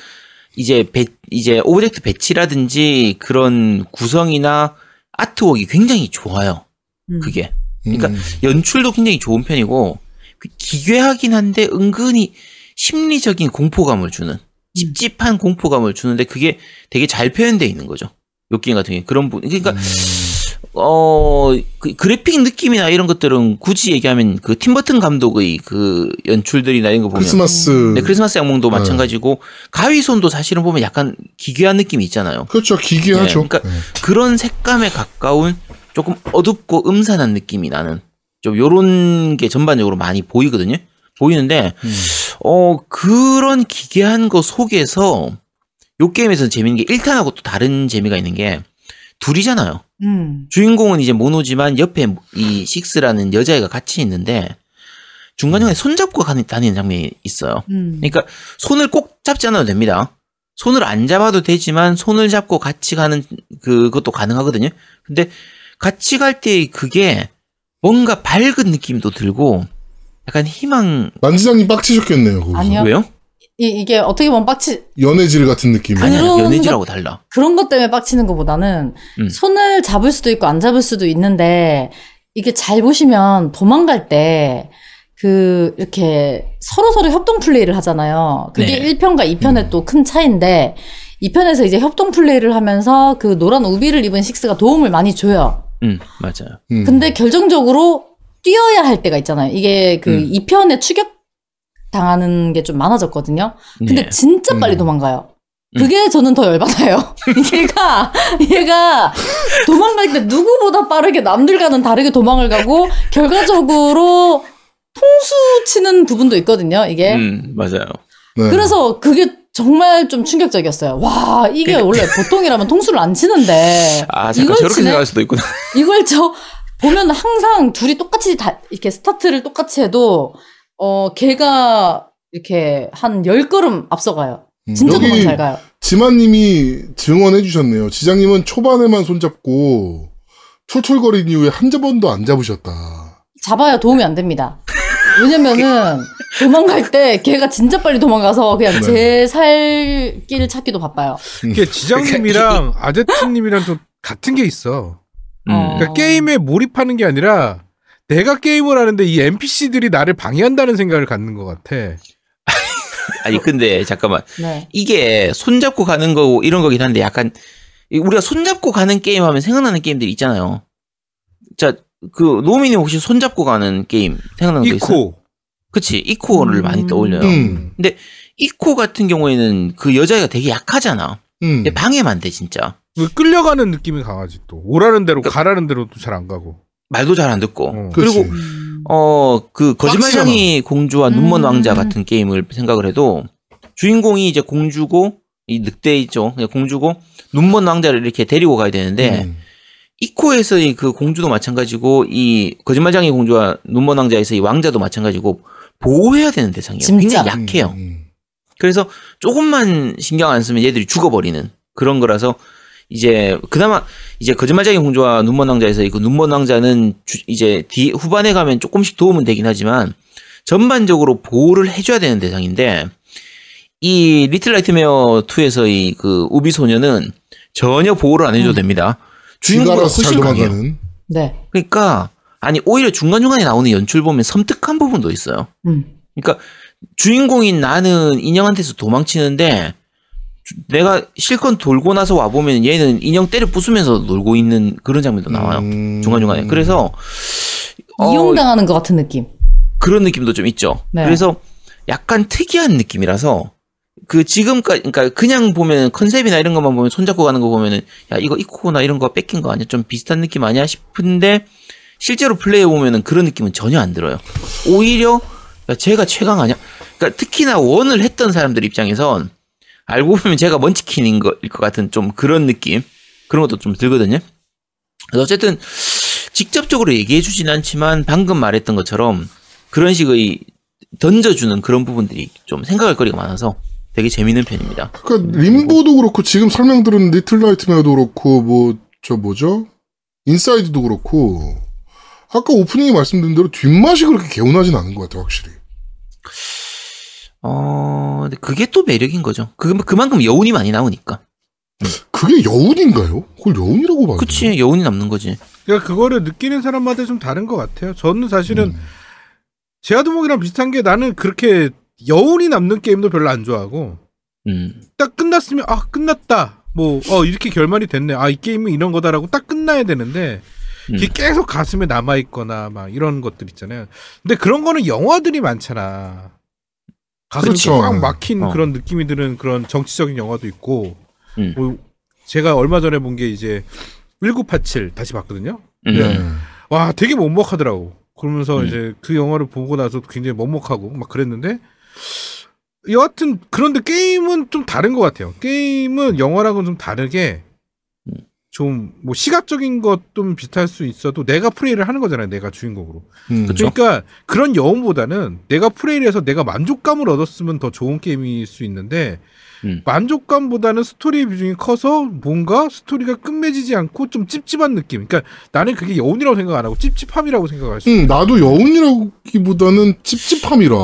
이제 배 이제 object 배치라든지 그런 구성이나 아트웍이 굉장히 좋아요. 음. 그게 그러니까 음. 연출도 굉장히 좋은 편이고 그 기괴하긴 한데 은근히 심리적인 공포감을 주는 찝찝한 공포감을 주는데 그게 되게 잘 표현되어 있는 거죠. 요 게임 같은 경우에 그런 부분 그러니까 음. 어, 그 그래픽 느낌이나 이런 것들은 굳이 얘기하면 그 팀버튼 감독의 그 연출들이나 이런 거 보면 크리스마스. 네, 크리스마스 양몽도 네. 마찬가지고 가위손도 사실은 보면 약간 기괴한 느낌이 있잖아요. 그렇죠. 기괴하죠. 네, 그러니까 네. 그런 색감에 가까운 조금 어둡고 음산한 느낌이 나는 좀 요런 게 전반적으로 많이 보이거든요. 보이는데 음. 어 그런 기괴한 거 속에서 요 게임에서는 재밌는 게 1탄하고 또 다른 재미가 있는 게 둘이잖아요. 음. 주인공은 이제 모노지만 옆에 이 식스라는 여자애가 같이 있는데 중간중간에 손잡고 다니는 장면이 있어요. 음. 그러니까 손을 꼭 잡지 않아도 됩니다. 손을 안 잡아도 되지만 손을 잡고 같이 가는 그것도 가능하거든요. 근데 같이 갈 때 그게 뭔가 밝은 느낌도 들고 약간 희망 만지장님 빡치셨겠네요. 거기서. 아니요. 왜요? 이, 이게 어떻게 보면 빡치 연애질 같은 느낌이. 아니 그런 아니 연애질하고 달라. 그런 것 때문에 빡치는 것보다는 음. 손을 잡을 수도 있고 안 잡을 수도 있는데 이게 잘 보시면 도망갈 때 그 이렇게 서로 서로 협동 플레이를 하잖아요. 그게 네. 1편과 2편의 음. 또큰 차이인데 2편에서 이제 협동 플레이를 하면서 그 노란 우비를 입은 식스가 도움을 많이 줘요. 음 맞아요. 음. 근데 결정적으로 뛰어야 할 때가 있잖아요. 이게 그 음. 2편에 추격 당하는 게 좀 많아졌거든요. 근데 네. 진짜 빨리 음. 도망가요. 그게 저는 더 열받아요. *laughs* 얘가, 얘가 도망갈 때 누구보다 빠르게 남들과는 다르게 도망을 가고, 결과적으로 통수 치는 부분도 있거든요, 이게. 음 맞아요. 네. 그래서 그게 정말 좀 충격적이었어요. 와, 이게 원래 보통이라면 통수를 안 치는데. 아 잠깐 이걸 저렇게 치네? 생각할 수도 있구나. 이걸 저 보면 항상 둘이 똑같이 다 이렇게 스타트를 똑같이 해도 어 걔가 이렇게 한 열 걸음 앞서가요. 음. 진짜 도망 잘 가요. 지만님이 증언해 주셨네요. 지장님은 초반에만 손잡고 툴툴거린 이후에 한 번도 안 잡으셨다. 잡아야 도움이 안 됩니다. 왜냐면은 *laughs* 도망갈 때 걔가 진짜 빨리 도망가서 그냥 네. 제 살길 찾기도 바빠요. 이게 지장님이랑 아제트님이랑 좀 같은 게 있어. 음. 어. 그러니까 게임에 몰입하는 게 아니라 내가 게임을 하는데 이 NPC들이 나를 방해한다는 생각을 갖는 것 같아. *laughs* 아니 근데 잠깐만 네. 이게 손잡고 가는 거고 이런 거긴 한데 약간 이 우리가 손잡고 가는 게임 하면 생각나는 게임들이 있잖아요. 자, 그 노미님 혹시 손잡고 가는 게임 생각나는 거 있어요? 이코. 그치 이코를 음. 많이 떠올려요. 음. 이코 같은 경우에는 그 여자애가 되게 약하잖아. 음. 근데 방해만 돼 진짜. 그 끌려가는 느낌이 강하지 또. 오라는 대로 그러니까 가라는 대로도 잘안 가고. 말도 잘 안 듣고. 어. 그리고 어, 그 거짓말쟁이 공주와 눈먼 음. 왕자 같은 게임을 생각을 해도 주인공이 이제 공주고 이 늑대이죠. 그냥 공주고 눈먼 왕자를 이렇게 데리고 가야 되는데 음. 이코에서의 그 공주도 마찬가지고 이 거짓말쟁이 공주와 눈먼 왕자에서 이 왕자도 마찬가지고 보호해야 되는 대상이에요. 진짜. 굉장히 약해요. 음. 그래서 조금만 신경 안 쓰면 얘들이 죽어버리는 그런 거라서 이제 그나마 이제 거짓말쟁이 공주와 눈먼 왕자에서 그 눈먼 왕자는 주- 이제 뒤 후반에 가면 조금씩 도움은 되긴 하지만 전반적으로 보호를 해줘야 되는 대상인데 이 리틀 나이트메어 2에서의 그 우비 소녀는 전혀 보호를 안 해줘도 음. 됩니다. 주인공보다 훨씬 강해요. 도망가는. 네. 그러니까 아니 오히려 중간 중간에 나오는 연출 보면 섬뜩한 부분도 있어요. 음. 그러니까 주인공인 나는 인형한테서 도망치는데 주- 내가 실컷 돌고 나서 와 보면 얘는 인형 때려 부수면서 놀고 있는 그런 장면도 나와요. 음. 중간 중간에. 그래서 어, 이용당하는 것 같은 느낌. 그런 느낌도 좀 있죠. 네. 그래서 약간 특이한 느낌이라서 그 지금까지 그러니까 그냥 보면 컨셉이나 이런 것만 보면 손잡고 가는 거 보면은 야 이거 이코나 이런 거 뺏긴 거 아니야? 좀 비슷한 느낌 아니야 싶은데 실제로 플레이해 보면은 그런 느낌은 전혀 안 들어요. 오히려 야 제가 최강 아니야? 그러니까 특히나 원을 했던 사람들 입장에선 알고 보면 제가 먼치킨인 것 같은 좀 그런 느낌 그런 것도 좀 들거든요. 그래서 어쨌든 직접적으로 얘기해 주진 않지만 방금 말했던 것처럼 그런 식의 던져주는 그런 부분들이 좀 생각할 거리가 많아서 되게 재밌는 편입니다. 그러니까 림보도 그렇고 지금 설명 들은 리틀 나이트메어도 그렇고 뭐 저 뭐죠? 인사이드도 그렇고 아까 오프닝에 말씀드린 대로 뒷맛이 그렇게 개운하진 않은 것 같아요, 확실히. 어, 근데 그게 또 매력인 거죠. 그, 그만큼 여운이 많이 나오니까. 그게 여운인가요? 그걸 여운이라고 봐요. 그치, 여운이 남는 거지. 그러니까 그거를 느끼는 사람마다 좀 다른 것 같아요. 저는 사실은 음. 제아두목이랑 비슷한 게 나는 그렇게 여운이 남는 게임도 별로 안 좋아하고 음. 딱 끝났으면 아 끝났다 뭐 어 이렇게 결말이 됐네 아 이 게임은 이런 거다라고 딱 끝나야 되는데 이게 음. 계속 가슴에 남아 있거나 막 이런 것들 있잖아요. 근데 그런 거는 영화들이 많잖아. 가슴이 그렇죠. 꽉 막힌 어. 그런 느낌이 드는 그런 정치적인 영화도 있고 음. 뭐 제가 얼마 전에 본 게 이제 1987 다시 봤거든요. 음. 네. 와 되게 먹먹하더라고. 그러면서 음. 이제 그 영화를 보고 나서 굉장히 먹먹하고 막 그랬는데 여하튼 그런데 게임은 좀 다른 것 같아요. 게임은 영화랑은 좀 다르게 음. 좀 뭐 시각적인 것도 비슷할 수 있어도 내가 플레이를 하는 거잖아요. 내가 주인공으로. 음. 그쵸. 그러니까 그런 여운보다는 내가 플레이를 해서 내가 만족감을 얻었으면 더 좋은 게임일 수 있는데 음. 만족감보다는 스토리 비중이 커서 뭔가 스토리가 끝맺이지 않고 좀 찝찝한 느낌. 그러니까 나는 그게 여운이라고 생각 안 하고 찝찝함이라고 생각할 수. 음, 나도 여운이라기보다는 찝찝함이라.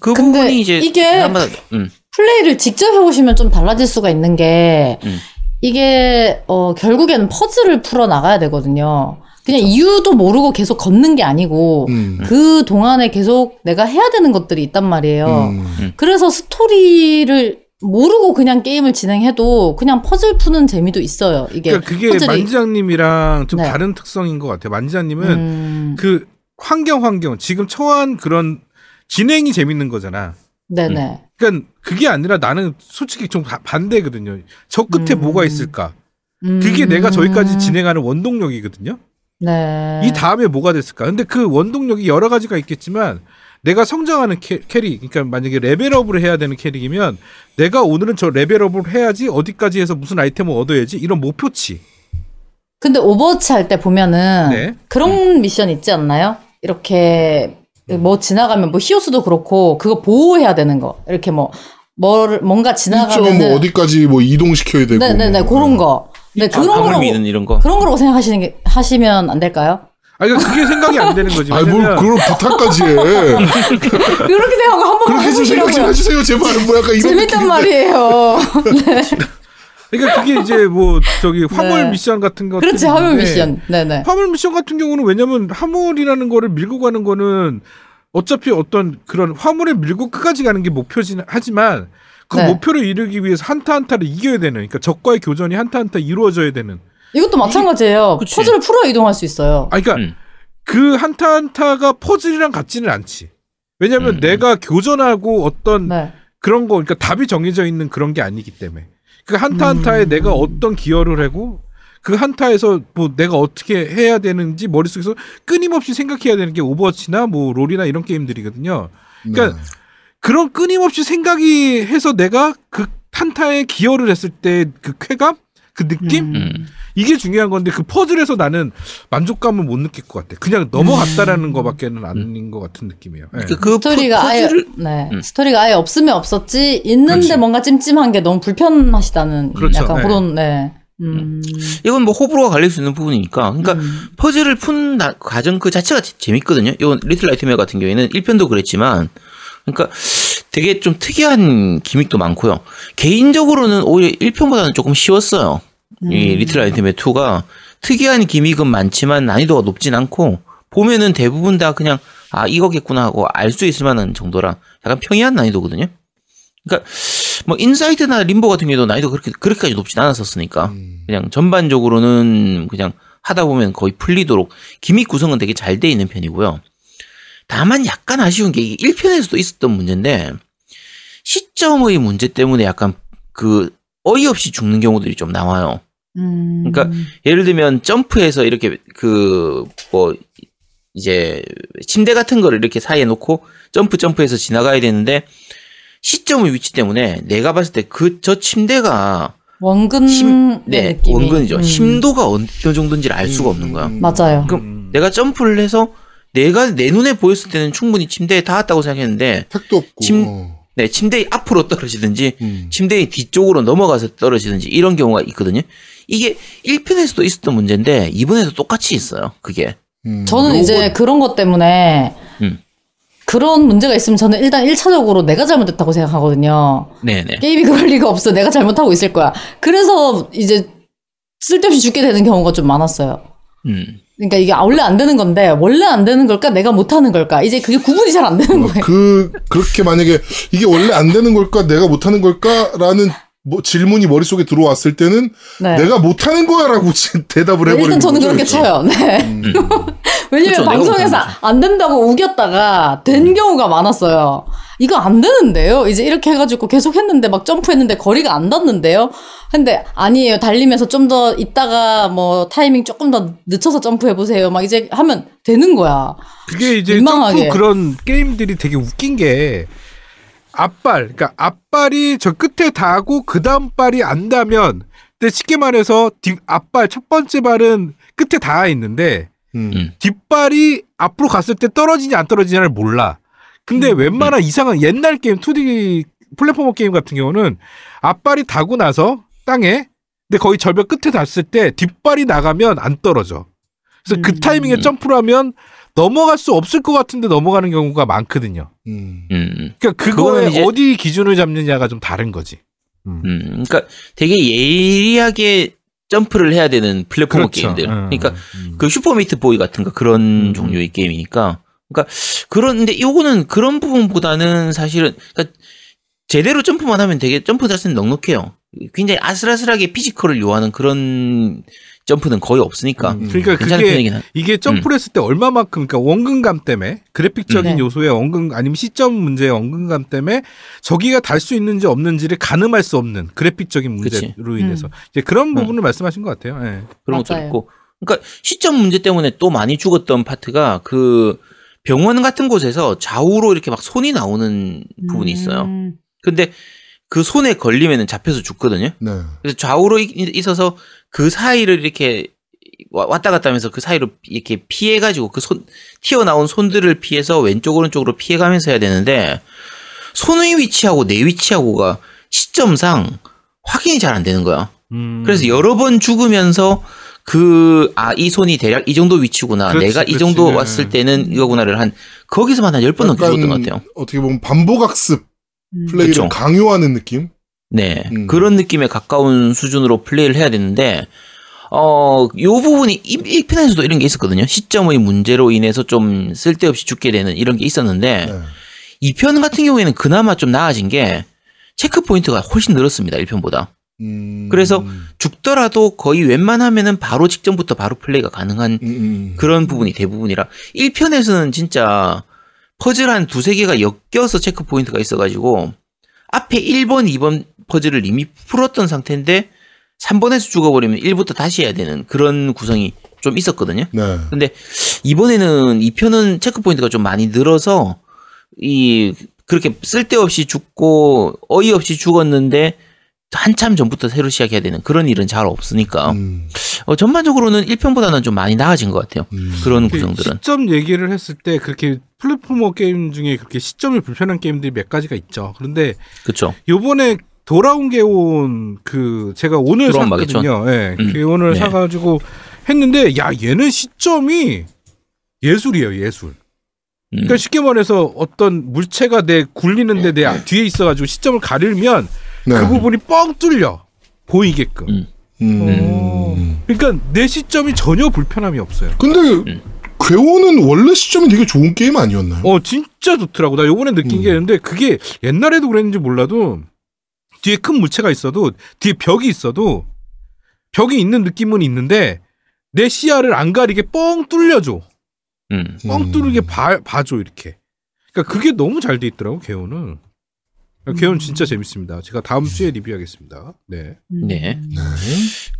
그 근데 부분이 이제 이게 사람마다 음. 플레이를 직접 해보시면 좀 달라질 수가 있는 게 음. 이게 어, 결국에는 퍼즐을 풀어 나가야 되거든요. 그냥 이유도 모르고 계속 걷는 게 아니고 음. 그 동안에 계속 내가 해야 되는 것들이 있단 말이에요. 음. 그래서 스토리를 모르고 그냥 게임을 진행해도 그냥 퍼즐 푸는 재미도 있어요. 이게 그러니까 그게 퍼즐이- 만지장님이랑 좀 네. 다른 특성인 것 같아요. 만지장님은 음, 그 환경 환경 지금 처한 그런 진행이 재밌는 거잖아. 네네. 그러니까 그게 아니라 나는 솔직히 좀 바- 반대거든요. 저 끝에 음. 뭐가 있을까? 음, 그게 내가 저기까지 진행하는 원동력이거든요. 네. 이 다음에 뭐가 됐을까? 근데 그 원동력이 여러 가지가 있겠지만 내가 성장하는 캐, 캐릭, 그러니까 만약에 level up을 해야 되는 캐릭이면 내가 오늘은 저 level up을 해야지 어디까지 해서 무슨 아이템을 얻어야지 이런 목표치. 근데 오버워치 할 때 보면은 네. 그런 미션 있지 않나요? 이렇게 뭐 지나가면 뭐 히오스도 그렇고 그거 보호해야 되는 거 이렇게 뭐 뭐를 뭔가 지나가면 뭐 어디까지 뭐 이동시켜야 되고. 네네네 뭐. 그런 거. 네 그런 방울 거라고 이런 거. 그런 거라고 생각하시는 게 하시면 안 될까요? 아, 그러니까 그게 생각이 안 되는 거지. 아니, 뭘 그걸 부탁까지 해. *laughs* 그렇게 생각하고 한번 그렇게 해보시라고요. 해주세요, 제발. 뭐 약간 이런 재밌단 느낌인데. 말이에요. *laughs* 그러니까 그게 이제 뭐 저기 화물 네. 미션 같은 거 그렇지 화물 미션. 네네. 화물 미션 같은 경우는 왜냐면 화물이라는 거를 밀고 가는 거는 어차피 어떤 그런 화물을 밀고 끝까지 가는 게 목표진 하지만 그 네. 목표를 이루기 위해서 한타 한타를 이겨야 되는 그러니까 적과의 교전이 한타 한타 이루어져야 되는 이것도 마찬가지예요. 그치. 퍼즐을 풀어 이동할 수 있어요. 아 그러니까 음. 그 한타 한타가 퍼즐이랑 같지는 않지. 왜냐면 음. 내가 교전하고 어떤 네. 그런 거 그러니까 답이 정해져 있는 그런 게 아니기 때문에 그 한타 음. 한타에 내가 어떤 기여를 하고 그 한타에서 뭐 내가 어떻게 해야 되는지 머릿속에서 끊임없이 생각해야 되는 게 오버워치나 뭐 롤이나 이런 게임들이거든요. 그러니까 네. 그런 끊임없이 생각이 해서 내가 그 한타에 기여를 했을 때 그 쾌감, 그 느낌 음. 이게 중요한 건데 그 퍼즐에서 나는 만족감을 못 느낄 것 같아. 그냥 넘어갔다라는 거밖에는 아닌 것 같은 느낌이에요. 예. 그, 그 스토리가 퍼- 아예 퍼즐을 네 음. 스토리가 아예 없으면 없었지 있는데 그렇지. 뭔가 찜찜한 게 너무 불편하시다는 그렇죠. 약간 네. 그런 네. 음. 이건 뭐 호불호가 갈릴 수 있는 부분이니까. 그러니까 음. 퍼즐을 푸는 나- 과정 그 자체가 재- 재밌거든요. 이건 리틀 나이트메어 같은 경우에는 1편도 그랬지만 그러니까 되게 좀 특이한 gimmick도 많고요. 개인적으로는 오히려 1편보다는 조금 쉬웠어요. 이 음. 리틀 나이트메어 2가 특이한 gimmick은 많지만 난이도가 높진 않고 보면은 대부분 다 그냥 아 이거겠구나 하고 알 수 있을 만한 정도라 약간 평이한 난이도거든요. 그러니까 뭐 인사이드나 림보 같은 경우도 난이도 그렇게 그렇게까지 높진 않았었으니까 음. 그냥 전반적으로는 그냥 하다 보면 거의 풀리도록 기믹 구성은 되게 잘 돼 있는 편이고요. 다만 약간 아쉬운 게 이게 1편에서도 있었던 문제인데 시점의 문제 때문에 약간 그 어이없이 죽는 경우들이 좀 나와요. 음. 그러니까 예를 들면 점프해서 이렇게 그 뭐 이제 침대 같은 거를 이렇게 사이에 놓고 점프 점프해서 지나가야 되는데 시점의 위치 때문에 내가 봤을 때 그 저 침대가 원근 심, 네, 느낌이. 원근이죠. 음. 심도가 어느 정도인지를 알 수가 없는 거야. 음. 맞아요. 그럼 음. 내가 점프를 해서 내가 내 눈에 보였을 때는 충분히 침대에 닿았다고 생각했는데 택도 없고. 침- 어. 네, 침대의 앞으로 떨어지든지 음. 침대의 뒤쪽으로 넘어가서 떨어지든지 이런 경우가 있거든요. 이게 1편에서도 있었던 문제인데 2편에도 똑같이 있어요. 그게. 음. 저는 이제 그런 것 때문에 음. 그런 문제가 있으면 저는 일단 1차적으로 내가 잘못했다고 생각하거든요. 네네. 게임이 그럴 리가 없어. 내가 잘못하고 있을 거야. 그래서 이제 쓸데없이 죽게 되는 경우가 좀 많았어요. 음. 그러니까 이게 원래 안 되는 건데 원래 안 되는 걸까 내가 못하는 걸까 이제 그게 구분이 잘 안 되는 거예요. 그 그렇게 만약에 이게 원래 안 되는 걸까 내가 못하는 걸까라는 뭐 질문이 머릿속에 들어왔을 때는 네. 내가 못하는 거야라고 *laughs* 지- 대답을 네, 해버리는 일단 저는 거죠, 그렇게? 쳐요. 네. 음. 왜냐면 그쵸, 내가 방송에서 안 된다고 우겼다가 된 경우가 많았어요. 이거 안 되는데요? 이제 이렇게 해가지고 계속 했는데 막 점프했는데 거리가 안 닿는데요? 근데 아니에요. 달리면서 좀 더 있다가 뭐 타이밍 조금 더 늦춰서 점프해 보세요. 막 이제 하면 되는 거야. 그게 이제 민망하게. 점프 그런 게임들이 되게 웃긴 게 앞발, 그러니까 앞발이 저 끝에 닿고 그 다음 발이 안 닿으면, 근데 쉽게 말해서 뒷 앞발 첫 번째 발은 끝에 닿아 있는데 음. 음. 뒷발이 앞으로 갔을 때 떨어지냐 안 떨어지냐를 몰라. 근데 웬만한 이상한 옛날 게임 2D platformer 게임 같은 경우는 앞발이 닿고 나서 땅에 근데 거의 절벽 끝에 닿았을 때 뒷발이 나가면 안 떨어져. 그래서 그 음. 타이밍에 점프를 하면 넘어갈 수 없을 것 같은데 넘어가는 경우가 많거든요. 음. 음. 그러니까 그거에 이제- 어디 기준을 잡느냐가 좀 다른 거지. 음. 음. 그러니까 되게 예리하게 점프를 해야 되는 platformer 그렇죠. 게임들. 음. 그러니까 음. 그 슈퍼미트 보이 같은 거 그런 음. 종류의 게임이니까. 그러니까 그런데 요거는 그런 부분보다는 사실은 그러니까 제대로 점프만 하면 되게 점프 자체는 넉넉해요. 굉장히 아슬아슬하게 physical을 요하는 그런 점프는 거의 없으니까 음. 그러니까 괜찮은 그게. 이게 점프를 했을 때 얼마만큼 그러니까 원근감 때문에 그래픽적인 음. 네. 요소의 원근 아니면 시점 문제의 원근감 때문에 저기가 달 수 있는지 없는지를 가늠할 수 없는 그래픽적인 문제로 그치. 인해서 음. 이제 그런 부분을 말씀하신 것 같아요. 예. 그런 것도 맞아요. 있고. 그러니까 시점 문제 때문에 또 많이 죽었던 파트가 그 병원 같은 곳에서 좌우로 이렇게 막 손이 나오는 부분이 있어요. 음. 근데 그 손에 걸리면은 잡혀서 죽거든요. 네. 그래서 좌우로 이- 있어서 그 사이를 이렇게 와- 왔다 갔다 하면서 그 사이로 이렇게 피해가지고 그 손, 튀어나온 손들을 피해서 왼쪽, 오른쪽으로 피해가면서 해야 되는데 손의 위치하고 내 위치하고가 시점상 확인이 잘 안 되는 거야. 음. 그래서 여러 번 죽으면서 그, 아, 이 손이 대략 이 정도 위치구나. 그렇지, 내가 이 그렇지. 정도 네. 왔을 때는 이거구나를 한, 거기서만 한 열 번 넘게 죽었던 것 같아요. 어떻게 보면 반복학습 음. 플레이를 그쵸. 강요하는 느낌? 네. 음. 그런 느낌에 가까운 수준으로 플레이를 해야 되는데, 어, 요 부분이 1편에서도 이런 게 있었거든요. 시점의 문제로 인해서 좀 쓸데없이 죽게 되는 이런 게 있었는데, 네. 2편 같은 경우에는 그나마 좀 나아진 게, 체크 포인트가 훨씬 늘었습니다. 1편보다. 음. 그래서 죽더라도 거의 웬만하면은 바로 직전부터 바로 플레이가 가능한 음, 음. 그런 부분이 대부분이라 1편에서는 진짜 퍼즐 한 두세 개가 엮여서 체크 포인트가 있어가지고 앞에 1번, 2번 퍼즐을 이미 풀었던 상태인데 3번에서 죽어버리면 1부터 다시 해야 되는 그런 구성이 좀 있었거든요. 네. 근데 이번에는 2편은 체크 포인트가 좀 많이 늘어서 이 그렇게 쓸데없이 죽고 어이없이 죽었는데 한참 전부터 새로 시작해야 되는 그런 일은 잘 없으니까 음, 어, 전반적으로는 1편보다는 좀 많이 나아진 것 같아요. 음. 그런 그 구성들은. 시점 얘기를 했을 때 그렇게 platformer 게임 중에 그렇게 시점이 불편한 게임들이 몇 가지가 있죠. 그런데 그렇죠. 요번에 돌아온 게온 그 제가 오늘 샀거든요. 예. 음. 그 오늘 네. 사가지고 했는데 야 얘는 시점이 예술이에요 예술. 음. 그러니까 쉽게 말해서 어떤 물체가 내 굴리는데 내 앞- 뒤에 있어가지고 시점을 가리면 네. 그 부분이 뻥 뚫려 보이게끔. 음. 음. 그러니까 내 시점이 전혀 불편함이 없어요. 근데 괴원은 원래 시점이 되게 좋은 게임 아니었나요? 어 진짜 좋더라고. 나 요번에 느낀 음. 게 있는데 그게 옛날에도 그랬는지 몰라도 뒤에 큰 물체가 있어도 뒤에 벽이 있어도 벽이 있는 느낌은 있는데 내 시야를 안 가리게 뻥 뚫려줘. 음. 뻥 음. 뚫게 봐, 봐줘 이렇게. 그러니까 그게 너무 잘 돼 있더라고 개요는. 개요는 진짜 재밌습니다. 제가 다음 주에 리뷰하겠습니다. 네. 네. 네.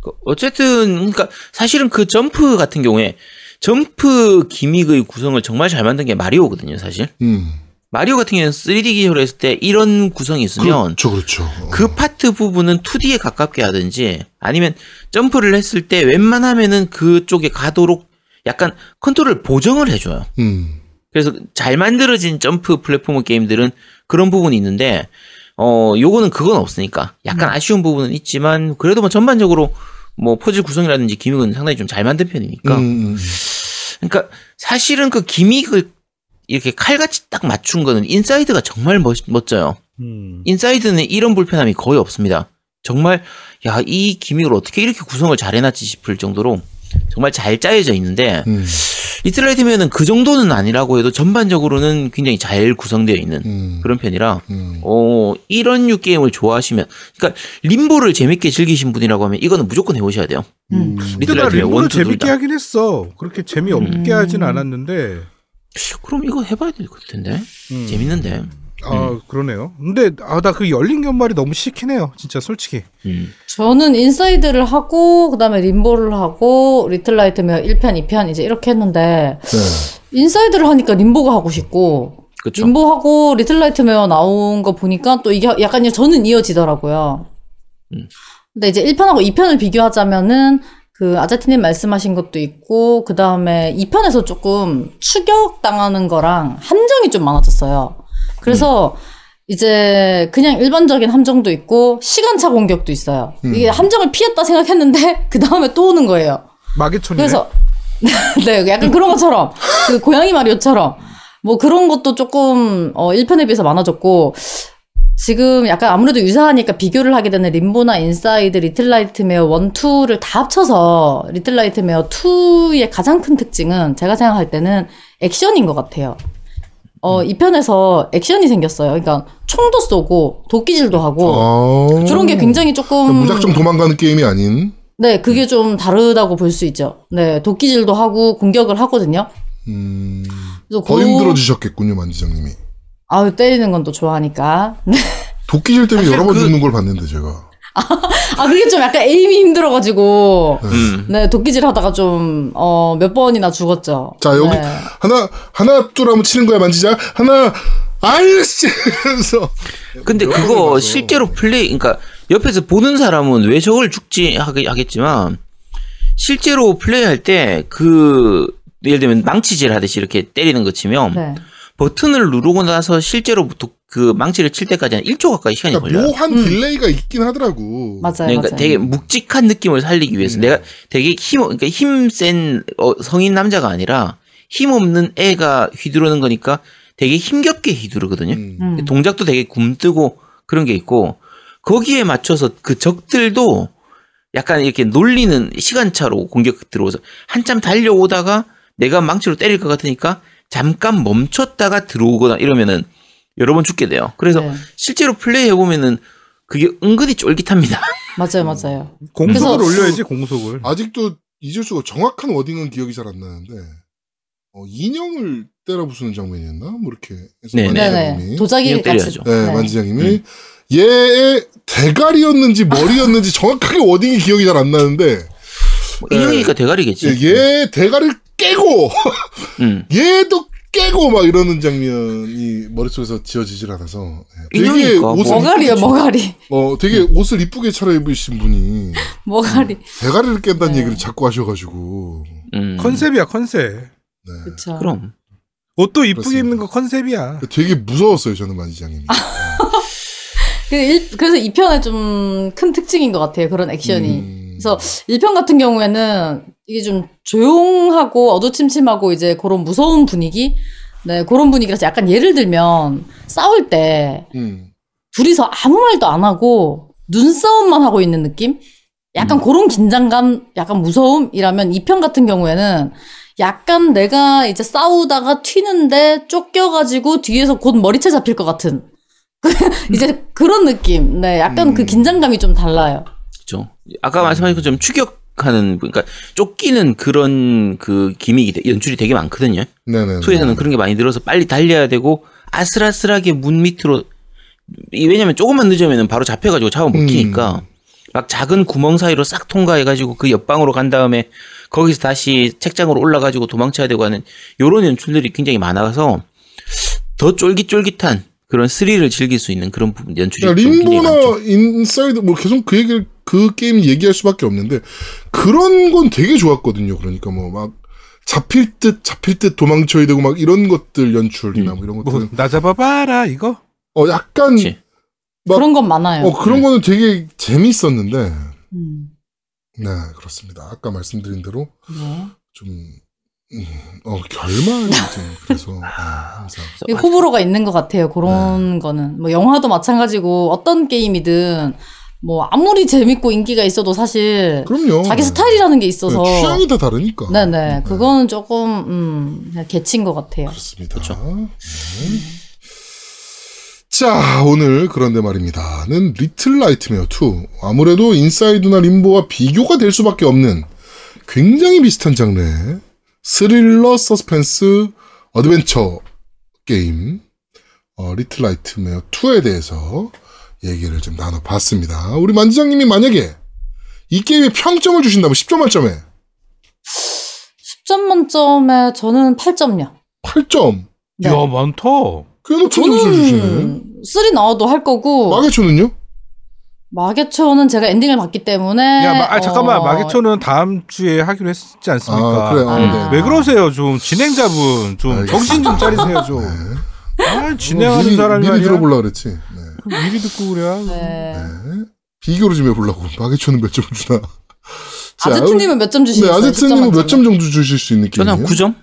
그 어쨌든 그러니까 사실은 그 점프 같은 경우에 점프 gimmick의 구성을 정말 잘 만든 게 마리오거든요, 사실. 음. 마리오 같은 경우는 3D 기술로 했을 때 이런 구성이 있으면 그렇죠, 그렇죠. 그 파트 부분은 2D에 가깝게 하든지 아니면 점프를 했을 때 웬만하면은 그쪽에 가도록 약간 컨트롤 보정을 해줘요. 음. 그래서 잘 만들어진 점프 플랫폼 게임들은 그런 부분이 있는데 어 요거는 그건 없으니까 약간 아쉬운 부분은 있지만 그래도 뭐 전반적으로 뭐 퍼즐 구성이라든지 gimmick은 상당히 좀 잘 만든 편이니까 음, 음. 그러니까 사실은 그 gimmick을 이렇게 칼같이 딱 맞춘 거는 인사이드가 정말 멋, 멋져요. 음. 인사이드는 이런 불편함이 거의 없습니다. 정말 야 이 gimmick을 어떻게 이렇게 구성을 잘 해놨지 싶을 정도로 정말 잘 짜여져 있는데 음. 리틀 나이트메어는 그 정도는 아니라고 해도 전반적으로는 굉장히 잘 구성되어 있는 음. 그런 편이라 음. 어 이런 류 게임을 좋아하시면 그러니까 림보를 재밌게 즐기신 분이라고 하면 이거는 무조건 해보셔야 돼요. 음. 근데 나 리틀 나이트메어 림보를 재밌게 다. 하긴 했어. 그렇게 재미없게 음. 하진 않았는데. 그럼 이거 해봐야 될것 텐데 음. 재밌는데. 아 그러네요. 근데 아나 그 열린 결말이 너무 해요. 진짜 솔직히. 음. 저는 인사이드를 하고 그다음에 림보를 하고 리틀 나이트메어 1편, 2편 이제 이렇게 했는데 네. 인사이드를 하니까 림보가 하고 싶고 그쵸. 림보하고 리틀 나이트메어 나온 거 보니까 또 이게 약간 저는 이어지더라고요. 음. 근데 이제 1편하고 2편을 비교하자면은 그 아자티님 말씀하신 것도 있고 그 다음에 2편에서 조금 추격 당하는 거랑 함정이 좀 많아졌어요. 그래서 이제 그냥 일반적인 함정도 있고 시간차 공격도 있어요. 음. 이게 함정을 피했다 생각했는데 *laughs* 그 다음에 또 오는 거예요. 마계촌이네. 그래서 *laughs* 네, 약간 그런 것처럼 그 고양이 마리오처럼 뭐 그런 것도 조금 어 1편에 비해서 많아졌고 지금 약간 아무래도 유사하니까 비교를 하게 되는 림보나 인사이드, 리틀 나이트메어 1, 2를 다 합쳐서 리틀 나이트메어 2의 가장 큰 특징은 제가 생각할 때는 액션인 것 같아요. 어, 이 편에서 액션이 생겼어요. 그러니까 총도 쏘고 도끼질도 하고 아. 저런 게 굉장히 조금 무작정 도망가는 게임이 아닌. 네, 그게 좀 다르다고 볼 수 있죠. 네, 도끼질도 하고 공격을 하거든요. 음. 그래서 더 그- 힘들어지셨겠군요, 만지장님이. 아유, 때리는 건 또 좋아하니까. *laughs* 도끼질 때문에 여러 번 그- 죽는 걸 봤는데 제가. 아, 그게 좀 약간 에임이 힘들어가지고. 음. 네, 도끼질 하다가 좀, 어, 몇 번이나 죽었죠. 자 여기 네. 하나 하나 둘 하면 치는 거야 만지자 하나 아이씨 *laughs* 이러면서 근데 그거. 실제로 플레이, 그러니까 옆에서 보는 사람은 왜 저걸 죽지 하겠지만 실제로 플레이할 때 그 예를 들면 망치질 하듯이 이렇게 때리는 거 치면 네. 버튼을 누르고 나서 실제로 도- 그 망치를 칠 때까지 한 1초 가까이 시간이 그러니까 걸려요. 묘한 음. delay가 있긴 하더라고. 맞아요. 그러니까 맞아요. 되게 묵직한 느낌을 살리기 위해서 음. 내가 되게 힘 그러니까 힘센 어, 성인 남자가 아니라 힘 없는 애가 휘두르는 거니까 되게 힘겹게 휘두르거든요. 음. 음. 동작도 되게 굼뜨고 그런 게 있고 거기에 맞춰서 그 적들도 약간 이렇게 놀리는 시간차로 공격 들어오서 한참 달려오다가 내가 망치로 때릴 것 같으니까 잠깐 멈췄다가 들어오거나 이러면은 여러 번 죽게 돼요. 그래서 네. 실제로 플레이 해 보면은 그게 은근히 쫄깃합니다. *laughs* 맞아요, 맞아요. 공속을 그래서- 올려야지 공속을. 아직도 잊을 수가 정확한 워딩은 기억이 잘 안 나는데 어, 인형을 때려 부수는 장면이었나? 뭐 이렇게 해서 네네. 만지장님이 네네. 도자기 같이. 때려야죠. 네, 네. 만지장님이 얘의 대가리였는지 머리였는지 정확하게 워딩이 기억이 잘 안 나는데 뭐 인형이니까 대가리겠지. 예, 얘 대가리를 깨고 *laughs* 음. 얘도 깨고 막 이러는 장면이 머릿속에서 지어지질 않아서 예, 되게 옷을 머가리요, 이쁘게 머가리. 어 되게 옷을 이쁘게 차려입으신 분이 *laughs* 머가리. 대가리를 깬다는 네. 얘기를 자꾸 하셔가지고 음. 컨셉이야 컨셉. 네. 그쵸. 그럼. 옷도 이쁘게. 입는 거 컨셉이야. 되게 무서웠어요 저는 만지장님이 *laughs* 그 일- 그래서 이 편의 좀 큰 특징인 것 같아요. 그런 액션이. 음. 그래서 1편 같은 경우에는 이게 좀 조용하고 어두침침하고 이제 그런 무서운 분위기? 네, 그런 분위기라서 약간 예를 들면 싸울 때 음. 둘이서 아무 말도 안 하고 눈싸움만 하고 있는 느낌? 약간 음. 그런 긴장감, 약간 무서움이라면 이편 같은 경우에는 약간 내가 이제 싸우다가 튀는데 쫓겨가지고 뒤에서 곧 머리채 잡힐 것 같은 *laughs* 이제 그런 느낌. 네, 약간 음. 그 긴장감이 좀 달라요. 그죠. 아까 말씀하신 것처럼 추격하는, 그러니까 쫓기는 그런 그 기믹이, 되- 연출이 되게 많거든요. 네네. 투에서는 그런 게 많이 들어서 빨리 달려야 되고, 아슬아슬하게 문 밑으로, 이- 왜냐면 조금만 늦으면 바로 잡혀가지고 잡아먹히니까, 막 작은 구멍 사이로 싹 통과해가지고 그 옆방으로 간 다음에 거기서 다시 책장으로 올라가지고 도망쳐야 되고 하는 요런 연출들이 굉장히 많아서 더 쫄깃쫄깃한 그런 스릴을 즐길 수 있는 그런 부분 연출이 그러니까. 림보나 인사이드 뭐 계속 그 얘기를 그 게임 얘기할 수밖에 없는데 그런 건 되게 좋았거든요. 그러니까 뭐 막 잡힐 듯 잡힐 듯 도망쳐야 되고 막 이런 것들 연출이나 뭐 이런 뭐나 잡아봐라 이거. 어 약간 그런 건 많아요. 어 그런 거는 되게 재밌었는데 음. 네 그렇습니다. 아까 말씀드린 대로 네. 좀 음, 어, 결말이 좀 그래서 네, 항상 이 호불호가 있는 것 같아요. 그런 거는 뭐 영화도 마찬가지고 어떤 게임이든 뭐 아무리 재밌고 인기가 있어도 사실 그럼요. 자기 네. 스타일이라는 게 있어서 네, 취향이 다 다르니까. 네네 그거는 조금 음 그냥 개친 것 같아요. 그렇습니다. 그쵸. 네. 자, 오늘 그런데 말입니다.는 리틀 나이트메어 2. 아무래도 인사이드나 림보와 비교가 될 수밖에 없는 굉장히 비슷한 장르의 스릴러, 서스펜스, 어드벤처 게임 어, 리틀 나이트메어 2에 대해서 얘기를 좀 나눠봤습니다. 우리 만지장님이 만약에 이 게임에 평점을 주신다면 10점 만점에 10점 만점에 저는 8점요. 8점. 네. 야 많다. 꽤 높은 점수를 주시네. 저는 3 나와도 할 거고 마계초는요? 마계초는 제가 엔딩을 봤기 때문에 야, 마, 아, 잠깐만 어, 마계초는 다음 주에 하기로 했지 않습니까? 아, 그래요. 아. 네. 왜 그러세요? 좀 진행자분 좀 알겠습니다. 정신 좀 차리세요 좀. 네. 아, 진행하는 미리, 사람이 미리 아니야. 들어보려고 그랬지. 네. 미리 듣고 그래. 네. 네. 비교를 좀 해보려고. 마계초는 몇 점 주나. *laughs* 자, 아제트님은 몇점 네, 주시겠어요? 아제트님은 10점 몇 점? 정도 주실 수 있는 저는 한 게임이에요? 9점?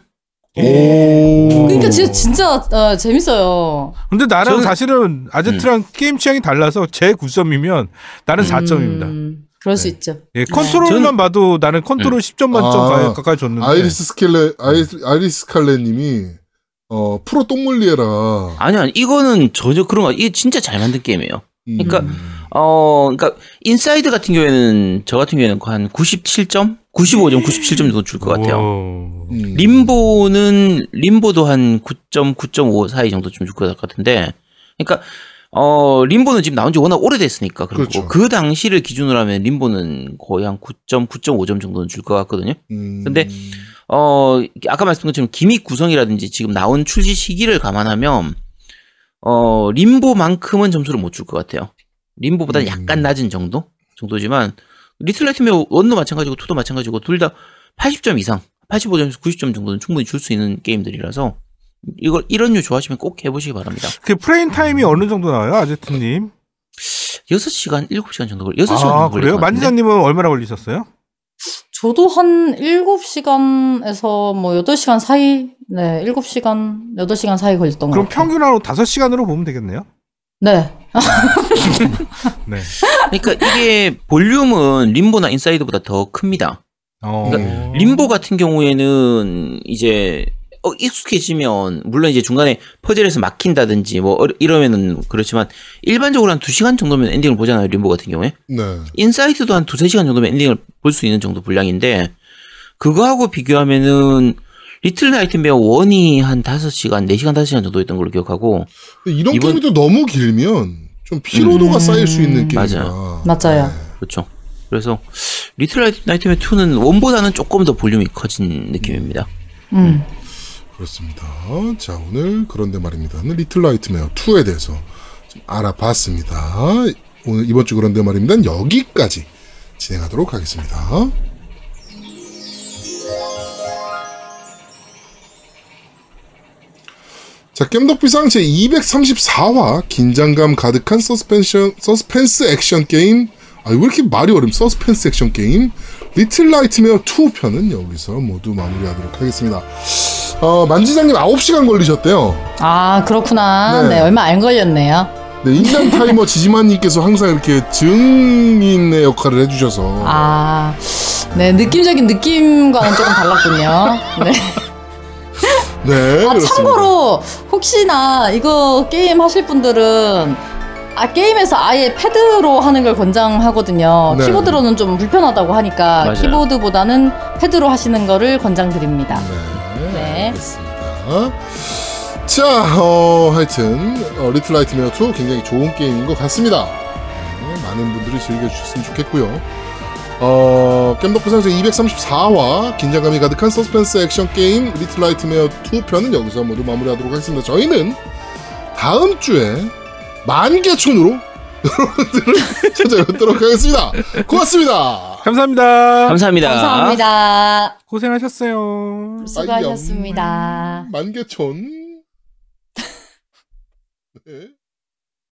오. 그러니까 진짜 진짜 어, 재밌어요. 근데 나는 저는- 사실은 아제트랑 게임 취향이 달라서 제 9점이면 나는 4점입니다. 음, 그럴 수 네. 있죠. 예, 컨트롤만 봐도 나는 컨트롤 10점 만점 아, 가- 가까이 줬는데. 아이리스 스켈레, 아이리스, 아이리스 칼레님이, 어, 프로 똥물리에라. 아니요, 아니, 이거는 전혀 그런 거, 이게 진짜 잘 만든 게임이에요. 음. 그러니까 어, 그러니까 인사이드 같은 경우에는 저 같은 경우에는 한 97점, 95점, 97점 정도 줄 것 같아요. 오. 음. 림보는 림보도 한 9점, 9.5 사이 정도 좀 줄 것 같은데, 그러니까 어 림보는 지금 나온 지 워낙 오래됐으니까 그리고 그렇죠. 그 당시를 기준으로 하면 림보는 거의 한 9점, 9.5점 정도는 줄 것 같거든요. 음. 근데 어 아까 말씀드린 것처럼 gimmick 구성이라든지 지금 나온 출시 시기를 감안하면 어 림보만큼은 점수를 못 줄 것 같아요. 림보보다 음. 약간 낮은 정도 정도지만 리틀 나이트메어 one도 마찬가지고 two도 마찬가지고 둘 다 80점 이상, 85점에서 90점 정도는 충분히 줄 수 있는 게임들이라서 이걸 이런 류 좋아하시면 꼭 해보시기 바랍니다. 그 프레임 타임이 어느 정도 나와요, 아제트님? 6시간, 7시간 정도 걸려. 6시간 아, 정도 걸릴 그래요? 만지자님은 얼마나 걸리셨어요? 저도 한 7시간에서 뭐 8시간 사이, 네, 7시간, 8시간 사이 걸렸던 것 그럼 같아요. 평균으로 5시간으로 보면 되겠네요? 네. *laughs* 네. *laughs* 그러니까 이게 볼륨은 림보나 인사이드보다 더 큽니다. 어. 그러니까 림보 같은 경우에는 이제 어, 익숙해지면 물론 이제 중간에 퍼즐에서 막힌다든지 뭐 이러면은 그렇지만 일반적으로 한 2시간 정도면 엔딩을 보잖아요. 림보 같은 경우에. 네. 인사이드도 한 2, 3시간 정도면 엔딩을 볼 수 있는 정도 분량인데 그거하고 비교하면은 리틀 나이트메어 1이 한 5시간, 4시간, 5시간 정도였던 걸로 기억하고 이런 이번- 게임이 또 너무 길면 좀 피로도가 음, 쌓일 수 있는 게임이라. 맞아요. 맞아요. 그렇죠. 그래서 Little Nightmare 2는 one보다는 조금 더 볼륨이 커진 느낌입니다. 음. 그렇습니다. 자, 오늘 그런데 말입니다. Little Nightmare 2에 대해서 좀 알아봤습니다. 오늘 이번 주 그런데 말입니다. 여기까지 진행하도록 하겠습니다. 자, 겜덕비상 제 234화 긴장감 가득한 서스펜션, 서스펜스 액션 게임 아, 왜 이렇게 말이 어렵 서스펜스 액션 게임 Little Nightmare 2 편은 여기서 모두 마무리하도록 하겠습니다. 어, 만지장님 9시간 걸리셨대요. 아, 그렇구나. 네. 네, 얼마 안 걸렸네요. 네, 인간 타이머 *laughs* 지지만님께서 항상 이렇게 증인의 역할을 해주셔서. 아, 네, 느낌적인 느낌과는 조금 달랐군요. *laughs* 네. 네, 아, 그렇습니다. 참고로, 혹시나 이거 게임 하실 분들은, 아, 게임에서 아예 패드로 하는 걸 권장하거든요. 네. 키보드로는 좀 불편하다고 하니까, 맞아요. 키보드보다는 패드로 하시는 거를 권장드립니다. 네, 네. 알겠습니다. 자, 어, 하여튼, 어, Little Nightmare 2 굉장히 좋은 게임인 것 같습니다. 네, 많은 분들이 즐겨주셨으면 좋겠고요. 어, 겜덕비상 제 234화 긴장감이 가득한 서스펜스 액션 게임 Little Nightmare 2 편은 여기서 모두 마무리하도록 하겠습니다. 저희는 다음 주에 만개촌으로 여러분들을 *laughs* 찾아뵙도록 하겠습니다. 고맙습니다. 감사합니다. 감사합니다. 감사합니다. 고생하셨어요. 수고하셨습니다. 만개촌. 네. *laughs*